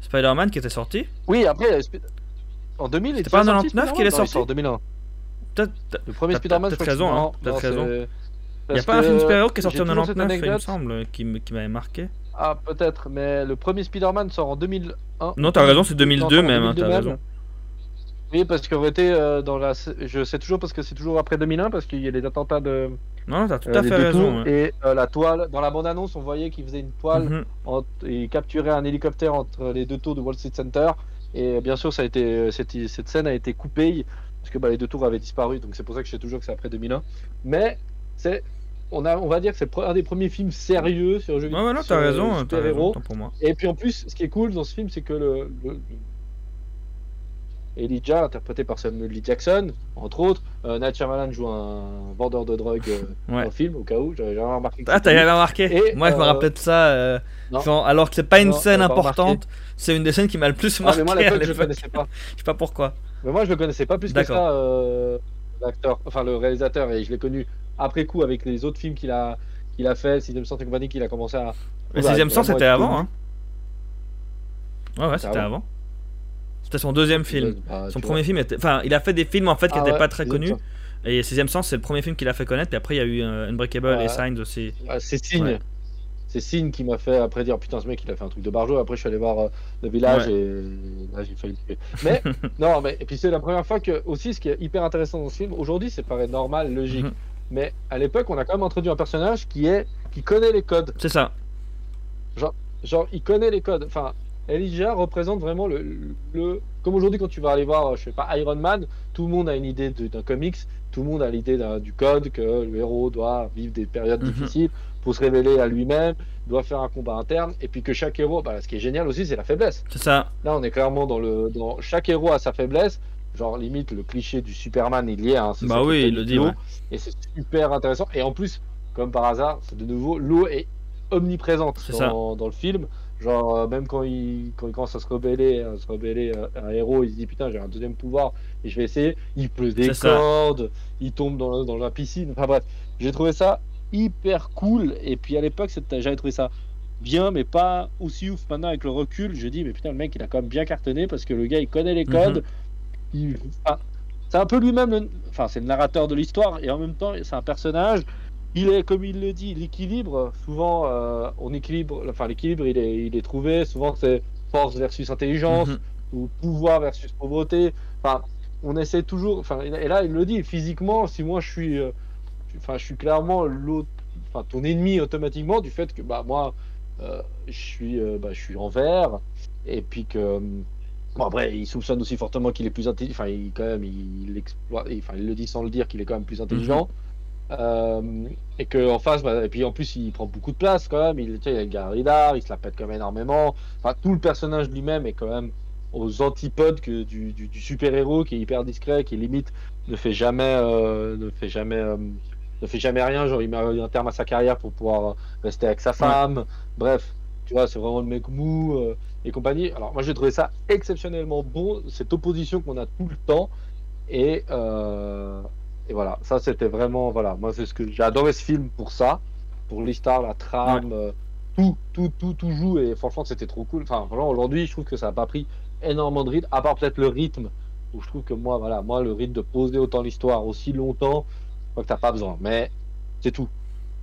Spider-Man qui était sorti. Oui, après, Sp- en 2000, il C'était était pas en sorti, 99 qu'il est sorti sort en 2001. Peut-être. Le premier Spider-Man, je raison, hein, raison. Il n'y a pas un film que super-héros qui est sorti en toujours cette 99, il me semble, qui, m'avait marqué. Ah, peut-être, mais le premier Spider-Man sort en 2001. Non, t'as raison, c'est 2002 Non, même, hein, 2002 t'as raison. Oui, parce qu'en réalité, euh, dans la... je sais toujours parce que c'est toujours après 2001, parce qu'il y a les attentats de. Non, t'as tout euh, à fait raison. ouais. Et euh, la toile, dans la bande-annonce, on voyait qu'il faisait une toile et il capturait un hélicoptère entre les deux tours de Wall Street Center. Et bien sûr, ça a été, cette, cette scène a été coupée parce que bah, les deux tours avaient disparu. Donc c'est pour ça que je sais toujours que c'est après 2001. Mais c'est, on, a, on va dire que c'est un des premiers films sérieux sur le jeu Ouais, ouais, non, t'as raison, t'as raison, super-héros. tant pour moi. Et puis en plus, ce qui est cool dans ce film, c'est que le, le- Elijah, interprété par Samuel Lee Jackson, entre autres, euh, Night Shyamalan joue un vendeur de drogue euh, Ouais. dans le film, au cas où, j'avais jamais remarqué. Ah, t'avais lui. remarqué Et, Moi, je me euh, rappelle de ça. euh, genre, alors que c'est pas une Non, scène importante, c'est une des scènes qui m'a le plus Ah, marqué. mais moi à je le connaissais pas. Je sais pas pourquoi. Mais moi, je le connaissais pas plus que ça, euh, l'acteur, enfin le réalisateur, et je l'ai connu après coup avec les autres films qu'il a, qu'il a fait, Sixième Sens et compagnie, qu'il a commencé à. Le sixième sens, c'était avant. Hein. Ouais, ouais, c'était avant. avant. C'était son deuxième film. Bah, Son premier film était. Enfin, il a fait des films en fait qui Ah n'étaient ouais, pas très connus. Sens. Et Sixième Sens, c'est le premier film qu'il a fait connaître. Puis après, il y a eu euh, Unbreakable Ouais. et Signs aussi. Ah, c'est Signe. Ouais. C'est Signe qui m'a fait après dire putain ce mec il a fait un truc de barjo. Après je suis allé voir euh, le village et là j'ai failli le tuer. Mais non mais et puis c'est la première fois que aussi ce qui est hyper intéressant dans ce film aujourd'hui c'est paraît normal logique. Mhm. Mais à l'époque on a quand même introduit un personnage qui est qui connaît les codes. C'est ça. Genre il connaît les codes. Enfin Elijah représente vraiment le, le comme aujourd'hui quand tu vas aller voir je sais pas Iron Man tout le monde a une idée d'un comics. Tout le monde a l'idée du code que le héros doit vivre des périodes Mhm. difficiles pour se révéler à lui-même, doit faire un combat interne, et puis que chaque héros, bah, ce qui est génial aussi, c'est la faiblesse. C'est ça. Là, on est clairement dans le, dans chaque héros a sa faiblesse. Genre limite le cliché du Superman il y est. Hein, Bah ça qui oui, il le dit, ouais. Et c'est super intéressant. Et en plus, comme par hasard, c'est de nouveau l'eau est omniprésente dans, dans le film. Genre euh, même quand il quand il commence à se rebeller, à se rebeller euh, un héros, il se dit putain j'ai un deuxième pouvoir et je vais essayer. Il pleut des ça. cordes, il tombe dans, dans la piscine. Enfin bref, j'ai trouvé ça hyper cool. Et puis à l'époque, j'avais trouvé ça bien, mais pas aussi ouf. Maintenant, avec le recul, je dis, mais putain, le mec, il a quand même bien cartonné parce que le gars, il connaît les codes. Il- c'est un peu lui-même, le... enfin, c'est le narrateur de l'histoire et en même temps, c'est un personnage. Il est, comme il le dit, l'équilibre. Souvent, euh, on équilibre, enfin, l'équilibre, il est, il est trouvé. Souvent, c'est force versus intelligence Mhm. ou pouvoir versus pauvreté. Enfin, on essaie toujours. Enfin, et là, il le dit physiquement. Si moi, je suis, euh, enfin, je suis clairement l'autre, enfin, ton ennemi automatiquement du fait que, bah, moi, euh, je suis, bah, je suis en vert, et puis que. Bon, après, il soupçonne aussi fortement qu'il est plus intelligent. Enfin, il, quand même, il, exploite. Enfin, il le dit sans le dire qu'il est quand même plus intelligent. Euh, et que en face, bah, et puis en plus, il prend beaucoup de place quand même. Il, tu sais, il y a Garidar, il se la pète quand même énormément. Enfin, tout le personnage lui-même est quand même aux antipodes que du, du, du super-héros qui est hyper discret, qui limite ne fait jamais, euh, ne fait jamais, euh, ne fait jamais rien. Genre, il met un terme à sa carrière pour pouvoir rester avec sa femme. Bref, tu vois, c'est vraiment le mec mou euh, et compagnie. Alors, moi, j'ai trouvé ça exceptionnellement bon, cette opposition qu'on a tout le temps. Et, euh, et voilà, ça c'était vraiment, voilà, moi c'est ce que j'ai adoré ce film pour ça, pour l'histoire, la trame, euh, tout, tout, tout, tout joue et franchement c'était trop cool. Enfin, vraiment aujourd'hui, je trouve que ça n'a pas pris énormément de rythme, à part peut-être le rythme, où je trouve que moi, voilà, moi le rythme de poser autant l'histoire aussi longtemps, je crois que t'as pas besoin, mais c'est tout.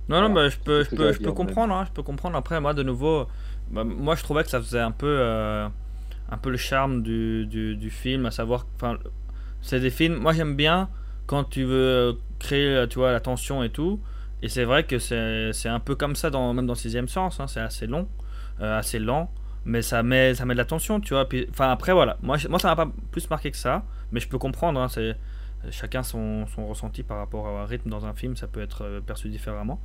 Non, non, bah, je peux, je peux, je peux comprendre, hein, je peux comprendre. Après, moi, de nouveau, bah, moi, je trouvais que ça faisait un peu, euh, un peu le charme du, du, du film, à savoir, enfin, c'est des films. Moi, j'aime bien quand tu veux créer, tu vois, la tension et tout. Et c'est vrai que c'est un peu comme ça, dans, même dans Sixième Sens. hein, c'est assez long, euh, assez lent, mais ça met, ça met de la tension, tu vois. Puis, enfin, après, voilà. Moi, moi ça m'a pas plus marqué que ça, mais je peux comprendre. hein, c'est chacun son, ressenti par rapport à un rythme dans un film, ça peut être euh, perçu différemment.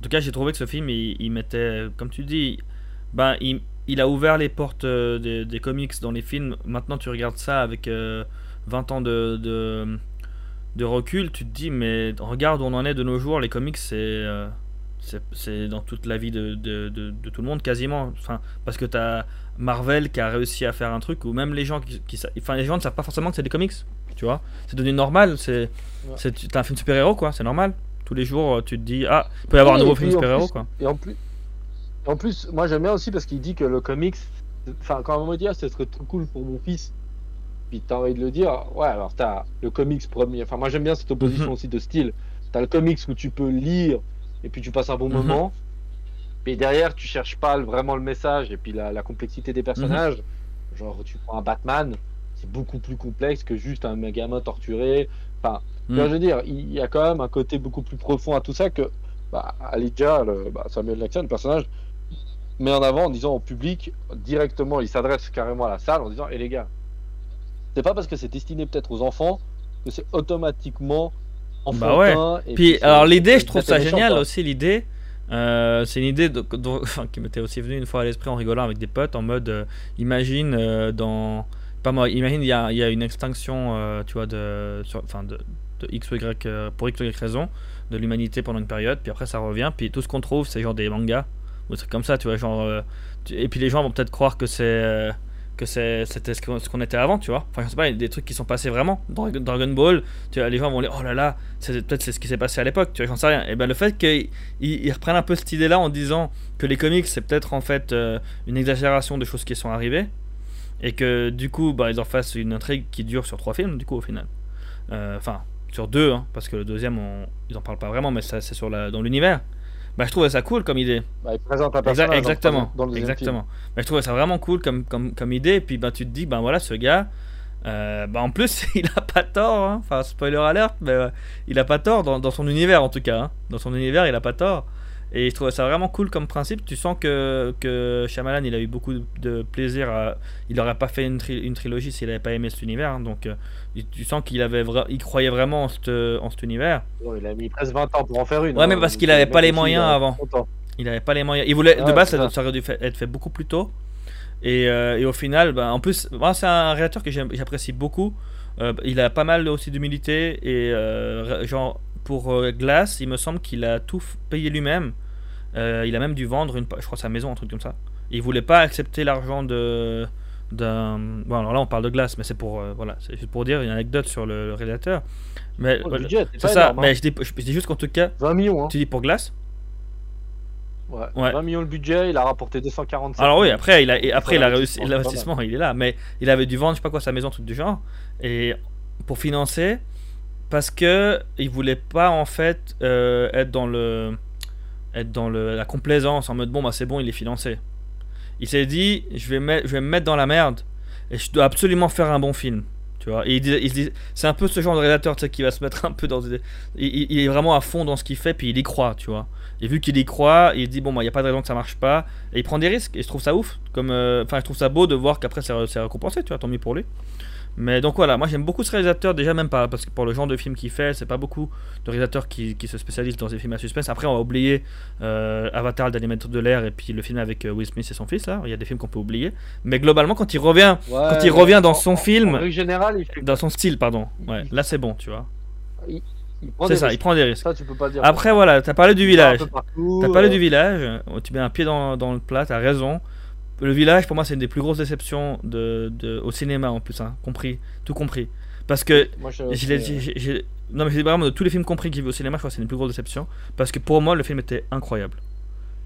En tout cas, j'ai trouvé que ce film, il, mettait, comme tu dis, ben, il, a ouvert les portes euh, des, comics dans les films. Maintenant, tu regardes ça avec euh, 20 ans de, recul, tu te dis, mais regarde où on en est de nos jours. Les comics, c'est euh, dans toute la vie de, tout le monde, quasiment. Enfin, parce que tu as Marvel qui a réussi à faire un truc où même les gens qui, enfin, les gens ne savent pas forcément que c'est des comics. Tu vois, c'est devenu normal. C'est c'est un film super-héros, quoi. C'est normal. Tous les jours, euh, tu te dis, ah, il peut y avoir Oui, un nouveau film super-héros, quoi. Et en plus, en plus moi j'aime bien aussi parce qu'il dit que le comics, enfin quand on me dit ah, ce serait trop cool pour mon fils, puis t'as envie de le dire, ouais alors t'as le comics premier, enfin moi j'aime bien cette opposition Mhm. aussi de style, t'as le comics où tu peux lire et puis tu passes un bon Mhm. moment, et derrière tu cherches pas vraiment le message et puis la, la complexité des personnages, Mhm. genre tu prends un Batman, beaucoup plus complexe que juste un gamin torturé, enfin tu vois, Mm. je veux dire, il y a quand même un côté beaucoup plus profond à tout ça que bah, le, bah, Samuel Jackson, le personnage, met en avant en disant au public directement, il s'adresse carrément à la salle en disant Eh les gars, c'est pas parce que c'est destiné peut-être aux enfants que c'est automatiquement Bah ouais. enfantin. et Puis, alors l'idée, je trouve ça génial quoi. aussi, l'idée. euh, c'est une idée de- qui m'était aussi venue une fois à l'esprit en rigolant avec des potes, en mode, euh, imagine euh, dans... Pas moi, imagine il y a, y a une extinction, euh, tu vois, de, sur- de, X Y, euh, pour X ou Y raison, de l'humanité pendant une période, puis après ça revient, puis tout ce qu'on trouve, c'est genre des mangas, ou des trucs comme ça, tu vois, genre... euh, et puis les gens vont peut-être croire que c'est... que c'était ce qu'on était avant, tu vois. Enfin, je sais pas, des trucs qui sont passés vraiment. Dans Dragon Ball, tu vois, les gens vont dire, oh là là, peut-être c'est ce qui s'est passé à l'époque, tu vois, j'en sais rien. Et ben le fait qu'ils reprennent un peu cette idée-là en disant que les comics, c'est peut-être en fait une exagération de choses qui sont arrivées, et que du coup, bah, ils en fassent une intrigue qui dure sur trois films, du coup, au final. Euh, enfin, sur deux, hein, parce que le deuxième, on, ils en parlent pas vraiment, mais c'est sur la, dans l'univers. Bah, je trouvais ça cool comme idée. Bah, il présente un personnage exactement. Dans le exactement. Bah, je trouvais ça vraiment cool comme, comme, comme idée. Et puis bah, tu te dis, ben voilà, ce gars, euh, bah, en plus, il a pas tort. Hein. Enfin, spoiler alert, mais euh, il a pas tort dans, dans, son univers en tout cas. Hein. Dans son univers, il a pas tort. Et je trouvais ça vraiment cool comme principe. Tu sens que, que Shyamalan, il a eu beaucoup de plaisir. À... Il n'aurait pas fait une, une trilogie s'il n'avait pas aimé cet univers. Hein. donc, euh, tu sens qu'il avait il croyait vraiment en, cet, en cet univers. il a mis presque 20 ans pour en faire une. Ouais, mais hein. parce qu'il n'avait pas les moyens avant. Il n'avait pas les moyens. Il voulait, de base, ça, aurait dû être fait beaucoup plus tôt. Et, euh, et au final, bah, en plus, c'est un réalisateur que j'apprécie beaucoup. Euh, il a pas mal aussi d'humilité et genre pour euh, Glass, il me semble qu'il a tout payé lui-même. Euh, il a même dû vendre, une, je crois, sa maison, un truc comme ça. il voulait pas accepter l'argent de d'un. Bon, alors là, on parle de Glass, mais c'est pour euh, voilà, c'est juste pour dire une anecdote sur le, réalisateur. Mais oh, c'est ça. mais hein. je dis, je, dis, juste qu'en tout cas, 20 millions. Hein. Tu dis pour Glass? Ouais, 20 millions le budget, il a rapporté 247. Alors oui, après il a, après il a réussi l'investissement, il est là, mais il avait dû vendre je sais pas quoi sa maison truc du genre et pour financer parce que il voulait pas en fait euh, être dans le être dans le, la complaisance en mode bon bah c'est bon il est financé. Il s'est dit je vais, mettre, je vais me mettre dans la merde et je dois absolument faire un bon film. Tu vois, et il, dit, c'est un peu ce genre de réalisateur qui va se mettre un peu dans. Il, il, est vraiment à fond dans ce qu'il fait, puis il y croit, tu vois. Et vu qu'il y croit, il dit bon, bah, il n'y a pas de raison que ça marche pas, et il prend des risques, et je trouve ça ouf. Comme, euh, enfin, je trouve ça beau de voir qu'après c'est récompensé, tu vois, tant mieux pour lui. Mais donc voilà, moi j'aime beaucoup ce réalisateur, déjà même pas parce que pour le genre de film qu'il fait, c'est pas beaucoup de réalisateurs qui, qui, se spécialisent dans des films à suspense. Après, on va oublier euh, Avatar, d'animateur de l'air, et puis le film avec euh, Will Smith et son fils, là. Il y a des films qu'on peut oublier. Mais globalement, quand il revient, quand il revient dans son film. En général, Dans son style, pardon. Ouais, là c'est bon, tu vois. C'est ça, il prend des risques. Ça, tu peux pas dire Après, voilà, t'as parlé du village. T'as parlé du village, tu mets un pied dans, dans le plat, t'as raison. Le village, pour moi, c'est une des plus grosses déceptions de, de, au cinéma en plus, hein, compris, tout compris. Parce que, moi, je, non mais c'est vraiment de tous les films compris qu'il vu au cinéma, je crois que c'est une plus grosses déceptions. Parce que pour moi, le film était incroyable.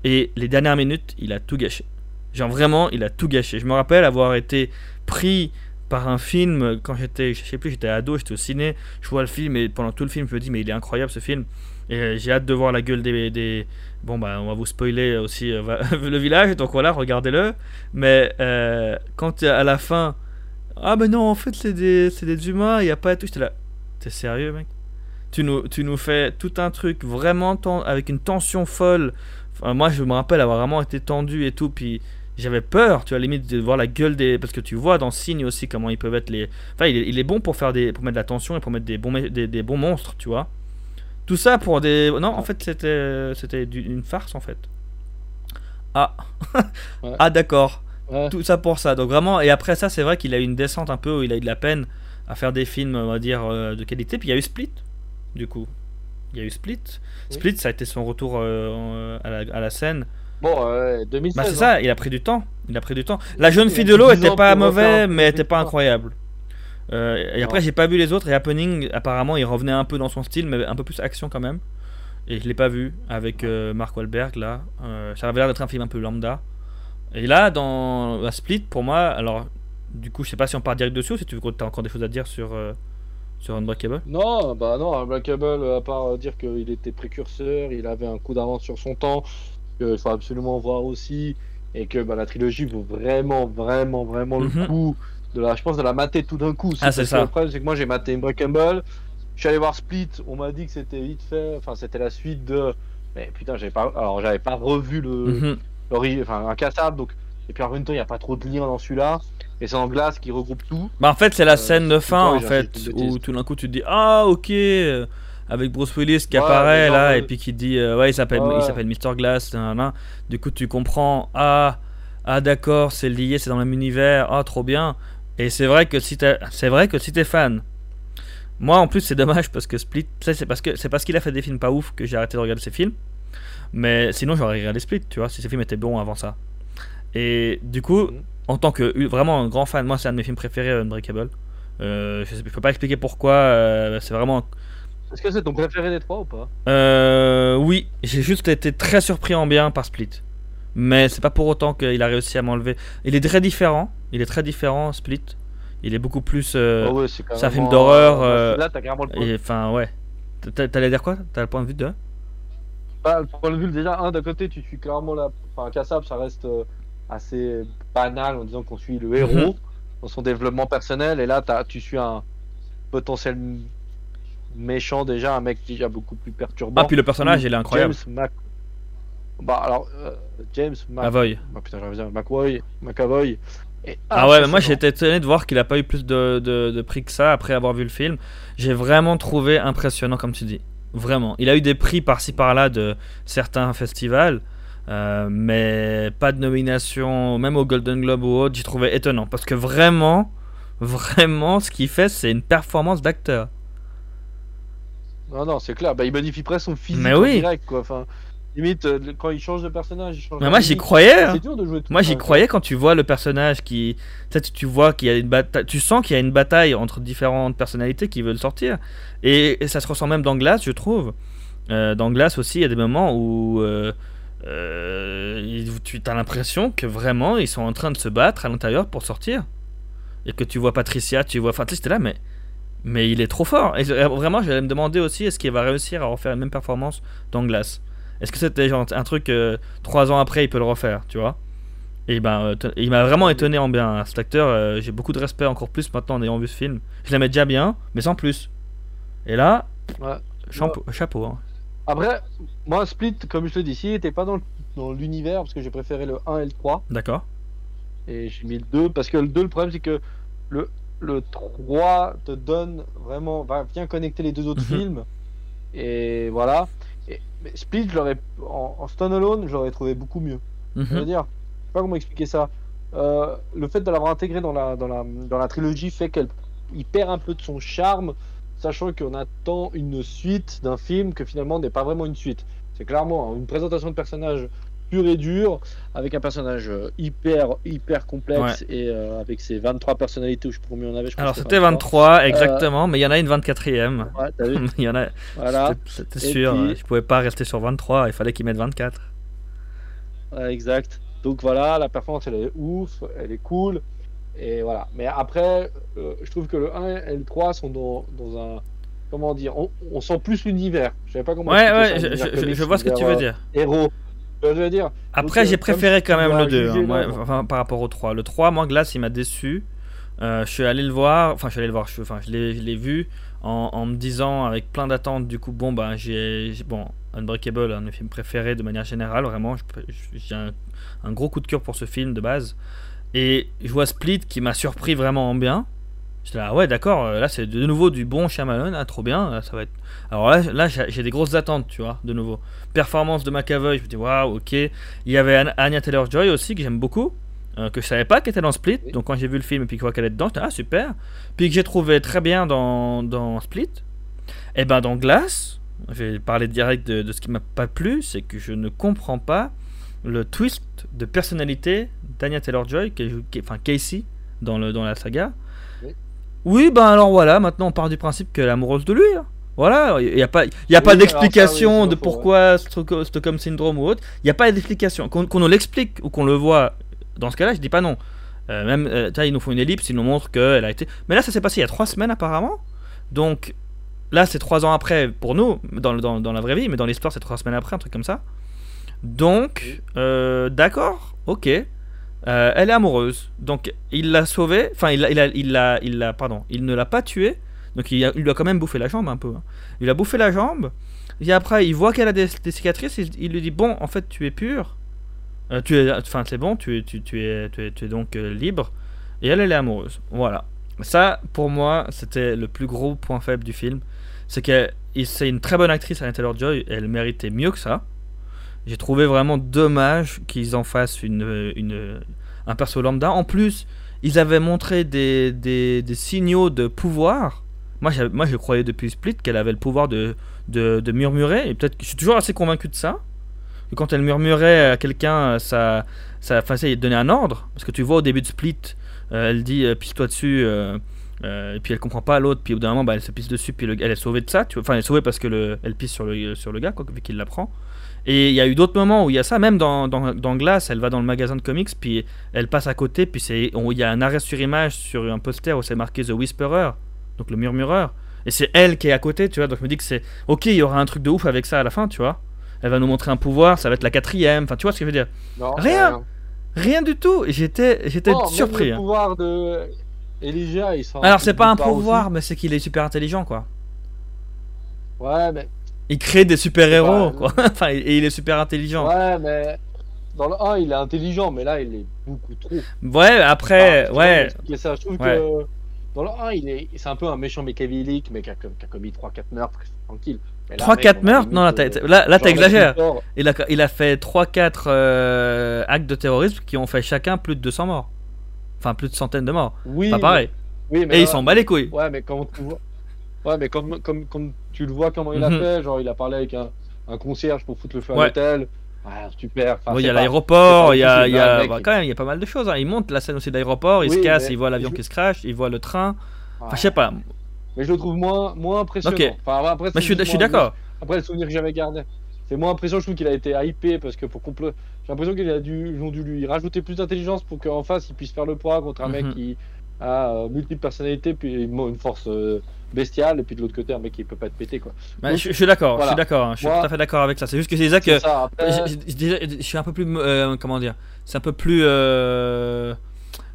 Et les dernières minutes, il a tout gâché. Genre vraiment, il a tout gâché. Je me rappelle avoir été pris par un film quand j'étais, je sais plus, j'étais ado, j'étais au ciné, je vois le film et pendant tout le film, je me dis mais il est incroyable ce film. Et euh, j'ai hâte de voir la gueule des, des, Bon, bah, on va vous spoiler aussi euh, le village, donc voilà, regardez-le. Mais euh, quand à la fin, ah, ben non, en fait, c'est des, des humains, il n'y a pas tout. J'étais là, t'es sérieux, mec? Tu nous, tu nous fais tout un truc vraiment avec une tension folle. Moi, je me rappelle avoir vraiment été tendu et tout, puis j'avais peur, tu vois, limite de voir la gueule des. Parce que tu vois dans Signe aussi comment ils peuvent être les. Enfin, il est, bon pour, faire des, pour mettre de la tension et pour mettre des bons, des, des bons monstres, tu vois. Tout ça pour des. Non, en fait, c'était c'était une farce en fait. Ah, ah d'accord. Tout ça pour ça. Donc vraiment, et après ça, c'est vrai qu'il a eu une descente un peu où il a eu de la peine à faire des films, on va dire, euh, de qualité. Puis il y a eu Split, du coup. Il y a eu Split. Split, ça a été son retour euh, à, la, à, la, scène. Bon, 2016. Bah c'est ça, hein. il a pris du temps. Il a pris du temps. La jeune fille de l'eau était pas mauvais, mais était pas incroyable. Euh, et après, j'ai pas vu les autres. Et Happening, apparemment, il revenait un peu dans son style, mais un peu plus action quand même. Et je l'ai pas vu avec euh, Mark Wahlberg là. Euh, ça avait l'air d'être un film un peu lambda. Et là, dans la Split, pour moi, alors du coup, je sais pas si on part direct dessus ou si tu as encore des choses à dire sur, sur Unbreakable? Non, bah non, Unbreakable, à part dire qu'il était précurseur, il avait un coup d'avance sur son temps, qu'il faut absolument voir aussi, et que bah, la trilogie vaut vraiment, vraiment, vraiment le mhm. coup de la, je pense de la mater tout d'un coup. Ah, c'est ça. Le problème, c'est que moi j'ai maté Unbreakable. Je suis allé voir Split, on m'a dit que c'était vite fait, enfin c'était la suite de. Mais putain, j'avais pas, alors j'avais pas revu le, mm enfin un cassable, donc. Et puis en même temps, il n'y a pas trop de liens dans celui-là. Et c'est en glace qui regroupe tout. Bah en fait, c'est la euh, scène de fin en fait, où tout d'un coup tu te dis ah ok, euh, avec Bruce Willis qui apparaît là et puis qui dit euh, ouais il s'appelle il s'appelle Mr Glass, du coup tu comprends ah ah d'accord c'est lié, c'est dans le même univers, ah trop bien. Et c'est vrai que si c'est vrai que si t'es fan, moi en plus c'est dommage parce que Split, c'est parce que c'est parce qu'il a fait des films pas ouf que j'ai arrêté de regarder ses films. Mais sinon j'aurais regardé Split, tu vois, si ses films étaient bons avant ça. Et du coup, Mhm. en tant que vraiment un grand fan, moi c'est un de mes films préférés, Unbreakable. Euh, je, sais- je peux pas expliquer pourquoi, euh, c'est vraiment. Est-ce que c'est ton préféré des trois ou pas? Euh, oui, j'ai juste été très surpris en bien par Split. Mais c'est pas pour autant qu'il a réussi à m'enlever. Il est très différent, il est très différent, Split. Il est beaucoup plus. euh, ouais, c'est un film d'horreur, dans euh, celui-là, t'as carrément le point. et Enfin, ouais. T'a- T'allais dire quoi? T'as le point de vue de Bah, le point de vue, déjà, un, d'un côté, tu suis clairement la. Enfin, Kassab, ça reste euh, assez banal en disant qu'on suit le héros Mhm. dans son développement personnel. Et là, t'as- tu suis un potentiel méchant, déjà, un mec déjà beaucoup plus perturbant. Ah, puis le personnage, il est incroyable. James Mac. Bah, alors, euh, James Mac. Avoy. Ah, putain, McAvoy. McAvoy. Et Ah ouais, mais moi été étonné de voir qu'il a pas eu plus de, de, de prix que ça après avoir vu le film. J'ai vraiment trouvé impressionnant, comme tu dis. Vraiment. Il a eu des prix par-ci par-là de certains festivals, euh, mais pas de nomination, même au Golden Globe ou autre. J'ai trouvé étonnant parce que vraiment, vraiment, ce qu'il fait, c'est une performance d'acteur. Non, non, c'est clair. Bah, il modifie presque son physique Mais oui. direct, quoi. Enfin, limite, euh, quand il change de personnage, il change Mais moi j'y croyais. hein. C'est dur de jouer tout Moi j'y croyais quand tu vois le personnage qui. Tu sais, tu- tu vois qu'il y a une bataille. Tu sens qu'il y a une bataille entre différentes personnalités qui veulent sortir. Et, et ça se ressent même dans Glace, je trouve. Euh, dans Glace aussi, il y a des moments où. euh, euh, tu as l'impression que vraiment ils sont en train de se battre à l'intérieur pour sortir. Et que tu vois Patricia, tu vois. Enfin, tu là, mais. Mais il est trop fort. Et je- vraiment, j'allais me demander aussi est-ce qu'il va réussir à refaire la même performance dans Glace Est-ce que c'était genre un truc. euh, trois ans après, il peut le refaire, tu vois? Et ben, euh, il m'a vraiment étonné en bien. hein. Cet acteur, euh, j'ai beaucoup de respect encore plus maintenant en ayant vu ce film. Je l'aimais déjà bien, mais sans plus. Et là, Ouais. chapeau. hein. Après, moi, Split, comme je te dis, s'il n'était pas dans, le- dans l'univers, parce que j'ai préféré le 1 et le 3, D'accord. et j'ai mis le 2, parce que le 2, le problème, c'est que le, le 3 te donne vraiment, va bien connecter les deux autres Mhm. films, et voilà. Et, mais Split, je l'aurais, en, en standalone, je l'aurais trouvé beaucoup mieux. Je veux Mhm. dire, je sais pas comment expliquer ça. Euh, le fait de l'avoir intégré dans la, dans, la, dans la trilogie fait qu'elle il perd un peu de son charme, sachant qu'on attend une suite d'un film que finalement n'est pas vraiment une suite. C'est clairement une présentation de personnage pur et dur, avec un personnage euh, hyper, hyper complexe et euh, avec ses 23 personnalités, ou je pas combien on avait. Je Alors c'était 23, exactement, mais il y en a une 24ème. Ouais, t'as vu il y en a. Voilà, C'était sûr, puis- euh, je pouvais pas rester sur 23, il fallait qu'ils mettent 24. Ouais, exact. Donc voilà, la performance elle est ouf, elle est cool. Et voilà. Mais après, euh, je trouve que le 1 et le 3 sont dans, dans un. Comment dire on, on sent plus l'univers. Je savais pas comment. Ouais, ouais, je, vois ce que tu veux dire. euh, Héros. Je veux dire. Après, euh, j'ai préféré quand même le 2, juger hein, moi, l'œuvre. enfin, par rapport au 3. Le 3, moi, Glace, il m'a déçu. Euh, je suis allé le voir, enfin, je suis allé le voir, je, enfin, je l'ai vu en, en me disant, avec plein d'attentes, du coup, bon, bah, j'ai. Bon, Unbreakable, un de mes films préférés de manière générale, vraiment. J'ai un, un gros coup de cœur pour ce film de base. Et je vois Split qui m'a surpris vraiment en bien. J'étais là, ah ouais, d'accord, euh, là c'est de nouveau du bon Shyamalan, ah, trop bien, euh, ça va être. Alors là, là j'ai des grosses attentes, tu vois, de nouveau. Performance de McAvoy, je me dis, waouh, ok. Il y avait An- Anya Taylor Joy aussi, que j'aime beaucoup, euh, que je savais pas qu'elle était dans Split, Oui. donc quand j'ai vu le film et puis que je vois qu'elle est dedans, j'étais, ah super. Puis que j'ai trouvé très bien dans, dans Split. Et ben dans Glass, je vais parler direct de, de ce qui m'a pas plu, c'est que je ne comprends pas le twist de personnalité d'Anya Taylor Joy, qui qui enfin Casey, dans, le, dans la saga. Oui. Ben alors voilà, maintenant on part du principe qu'elle est amoureuse de lui. hein. Voilà, il n'y a pas, il y a Oui, pas d'explication oui, de pourquoi Stock- Stockholm Syndrome ou autre. Il n'y a pas d'explication. Qu'on qu'on nous l'explique ou qu'on le voit, dans ce cas-là, je dis pas non. Euh, même, euh, ils nous font une ellipse, ils nous montrent qu'elle a été. Mais là, ça s'est passé il y a trois semaines apparemment. Donc là, c'est trois ans après pour nous, dans, dans, dans la vraie vie, mais dans l'histoire, c'est trois semaines après, un truc comme ça. Donc, euh, d'accord, ok. Euh, elle est amoureuse. Donc, il l'a sauvée. Enfin, il il, il, l'a- il pardon, il ne l'a pas tuée. Donc, il, lui a quand même bouffé la jambe un peu. hein. Il a bouffé la jambe. Et après, il voit qu'elle a des, cicatrices. Il, lui dit Bon, en fait, tu es pur. Euh, tu es, enfin, c'est bon. Tu, es- tu, es, tu es, donc euh, libre. Et elle, elle est amoureuse. Voilà. Ça, pour moi, c'était le plus gros point faible du film. C'est que c'est une très bonne actrice, Anna Taylor-Joy. Elle méritait mieux que ça. J'ai trouvé vraiment dommage qu'ils en fassent une, un perso lambda. En plus, ils avaient montré des, des, signaux de pouvoir. Moi, moi, je croyais depuis Split qu'elle avait le pouvoir de, de, murmurer. Et peut-être je suis toujours assez convaincu de ça. quand elle murmurait à quelqu'un, ça, ça, il donnait un ordre. Parce que tu vois au début de Split, euh, elle dit euh, pisse-toi dessus. euh, et puis elle comprend pas l'autre, puis au bout d'un moment bah, elle se pisse dessus, puis le- elle est sauvée de ça, enfin elle est sauvée parce que le, elle pisse sur le, sur le gars, quoi, vu qu'il la prend. Et il y a eu d'autres moments où il y a ça, même dans, dans, dans Glass, elle va dans le magasin de comics, puis elle passe à côté, puis il y a un arrêt sur image sur un poster où c'est marqué The Whisperer, donc le murmureur, et c'est elle qui est à côté, tu vois, donc je me dis que c'est, ok, il y aura un truc de ouf avec ça à la fin, tu vois. Elle va nous montrer un pouvoir, ça va être la quatrième, enfin tu vois ce que je veux dire. Non, Rien. Rien du tout, j'étais, j'étais Oh, surpris. Le hein. pouvoir de Elijah, il Alors c'est pas un pouvoir, aussi. mais c'est qu'il est super intelligent, quoi. Ouais, mais Il crée des super-héros, Ouais. quoi. enfin, et il est super intelligent. Ouais, ouais, mais dans le 1, il est intelligent, mais là, il est beaucoup trop. après, Ah, ouais. ça. Je trouve Ouais. que dans le 1, il est, c'est un peu un méchant mécavélique, mais qui a, qui a commis 3-4 meurtres, tranquille. Mais là, 3-4 mec, on a meurtres? Non, là, t'as- Luthor. Il a, il a fait 3-4 euh, actes de terrorisme qui ont fait chacun plus de 200 morts. Enfin, plus de centaines de morts. Oui, Pas pareil. Oui, mais Et là- ils s'en bat les couilles. Ouais, mais comme tu vois. Ouais, mais comme, comme, comme tu le vois, comment il a Mhm. fait, genre il a parlé avec un, un concierge pour foutre le feu à Ouais. l'hôtel. Ah, super. Enfin, Bon, il y c'est a pas- l'aéroport, c'est il y pas a, il y a mec, bah, quand même, il y a pas mal de choses. hein. Il monte la scène aussi de l'aéroport, il se Oui, casse, mais- il voit l'avion qui se crache, il voit le train. Enfin, je sais pas. Mais je le trouve moins, moins impressionnant. Ok. Enfin, après, c'est je suis, juste je suis moi, d'accord. Après, le souvenir que j'avais gardé. C'est moins impressionnant, je trouve qu'il a été hypé parce que pour compl- J'ai l'impression qu'ils a dû... ils ont dû lui rajouter plus d'intelligence pour qu'en face il puisse faire le poids contre un mec Mhm. qui a euh, multiples personnalités, puis une force euh, bestiale, et puis de l'autre côté un mec qui peut pas être pété quoi. Donc, je, je suis d'accord, je suis d'accord. hein. Je suis Moi- tout à fait d'accord avec ça. C'est juste que c'est ça que. C'est ça, après, Je, suis un peu plus. euh, comment dire C'est un peu plus. euh,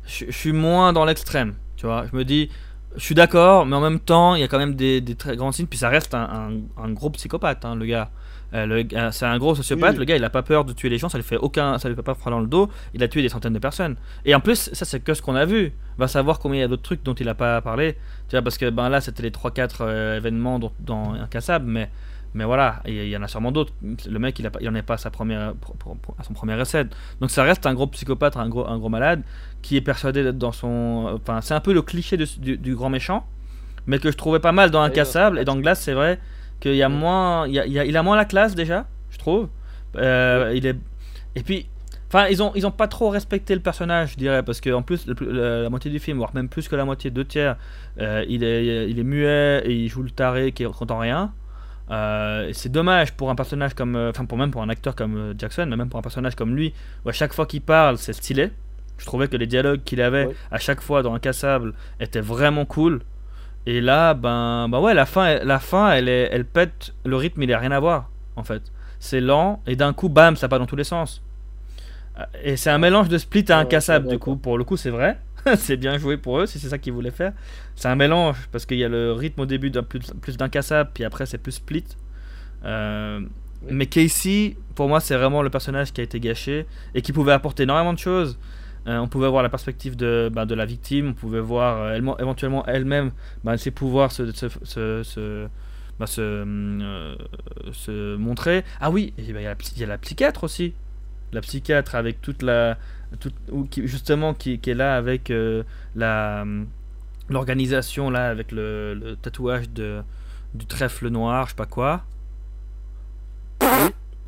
je, je suis moins dans l'extrême. Tu vois Je me dis. Je suis d'accord, mais en même temps, il y a quand même des, des très grands signes. Puis ça reste un, un- un gros psychopathe, hein, le gars. Euh, gars- c'est un gros sociopathe. Oui. Le gars, il a pas peur de tuer les gens. Ça lui fait aucun. Ça lui fait pas froid dans le dos. Il a tué des centaines de personnes. Et en plus, ça, c'est que ce qu'on a vu. Va savoir combien il y a d'autres trucs dont il a pas parlé. Tu vois, parce que ben là, c'était les 3-4 euh, événements dont, dans Incassable, mais. Mais voilà, il y- en a sûrement d'autres. Le mec, il, a pas- il en est pas à, sa première, à son premier essai. Donc ça reste un gros psychopathe, un gros, un gros malade, qui est persuadé d'être dans son... Enfin, c'est un peu le cliché de- du, du grand méchant, mais que je trouvais pas mal dans Incassable. Et dans Glace, c'est vrai qu'il y a Mm. moins... Il, y a, il, y a- il a moins la classe déjà, je trouve. Euh, il est... Et puis... Enfin, ils ont, ils ont pas trop respecté le personnage, je dirais, parce que en plus, le la, moitié du film, voire même plus que la moitié, deux tiers, euh, il, est, il est muet et il joue le taré qui entend rien. Euh, c'est dommage pour un personnage comme, enfin pour même pour un acteur comme Jackson, mais même pour un personnage comme lui, où à chaque fois qu'il parle, c'est stylé. Je trouvais que les dialogues qu'il avait Ouais. à chaque fois dans Incassable étaient vraiment cool. Et là, ben, bah ouais, la fin, la fin, elle est, elle pète le rythme, il a rien à voir en fait. C'est lent et d'un coup, bam, ça part dans tous les sens. Euh, Et c'est un mélange de split à Ouais, incassable suis du coup. Pour le coup, c'est vrai. c'est bien joué pour eux si c'est ça qu'ils voulaient faire. C'est un mélange parce qu'il y a le rythme au début d'un plus, plus d'incassable, puis après c'est plus split. Euh, Oui. Mais Casey, pour moi, c'est vraiment le personnage qui a été gâché et qui pouvait apporter énormément de choses. Euh, on pouvait voir la perspective de, bah, de la victime, on pouvait voir euh, elle- éventuellement elle-même bah, ses pouvoirs se, se, se, se- bah, se, euh, montrer. Ah oui, il y, a la psychiatre aussi. La psychiatre avec toute la. toute- ou qui, justement, qui, qui est là avec la l'organisation, là, avec le, le tatouage de, du trèfle noir, je sais pas quoi.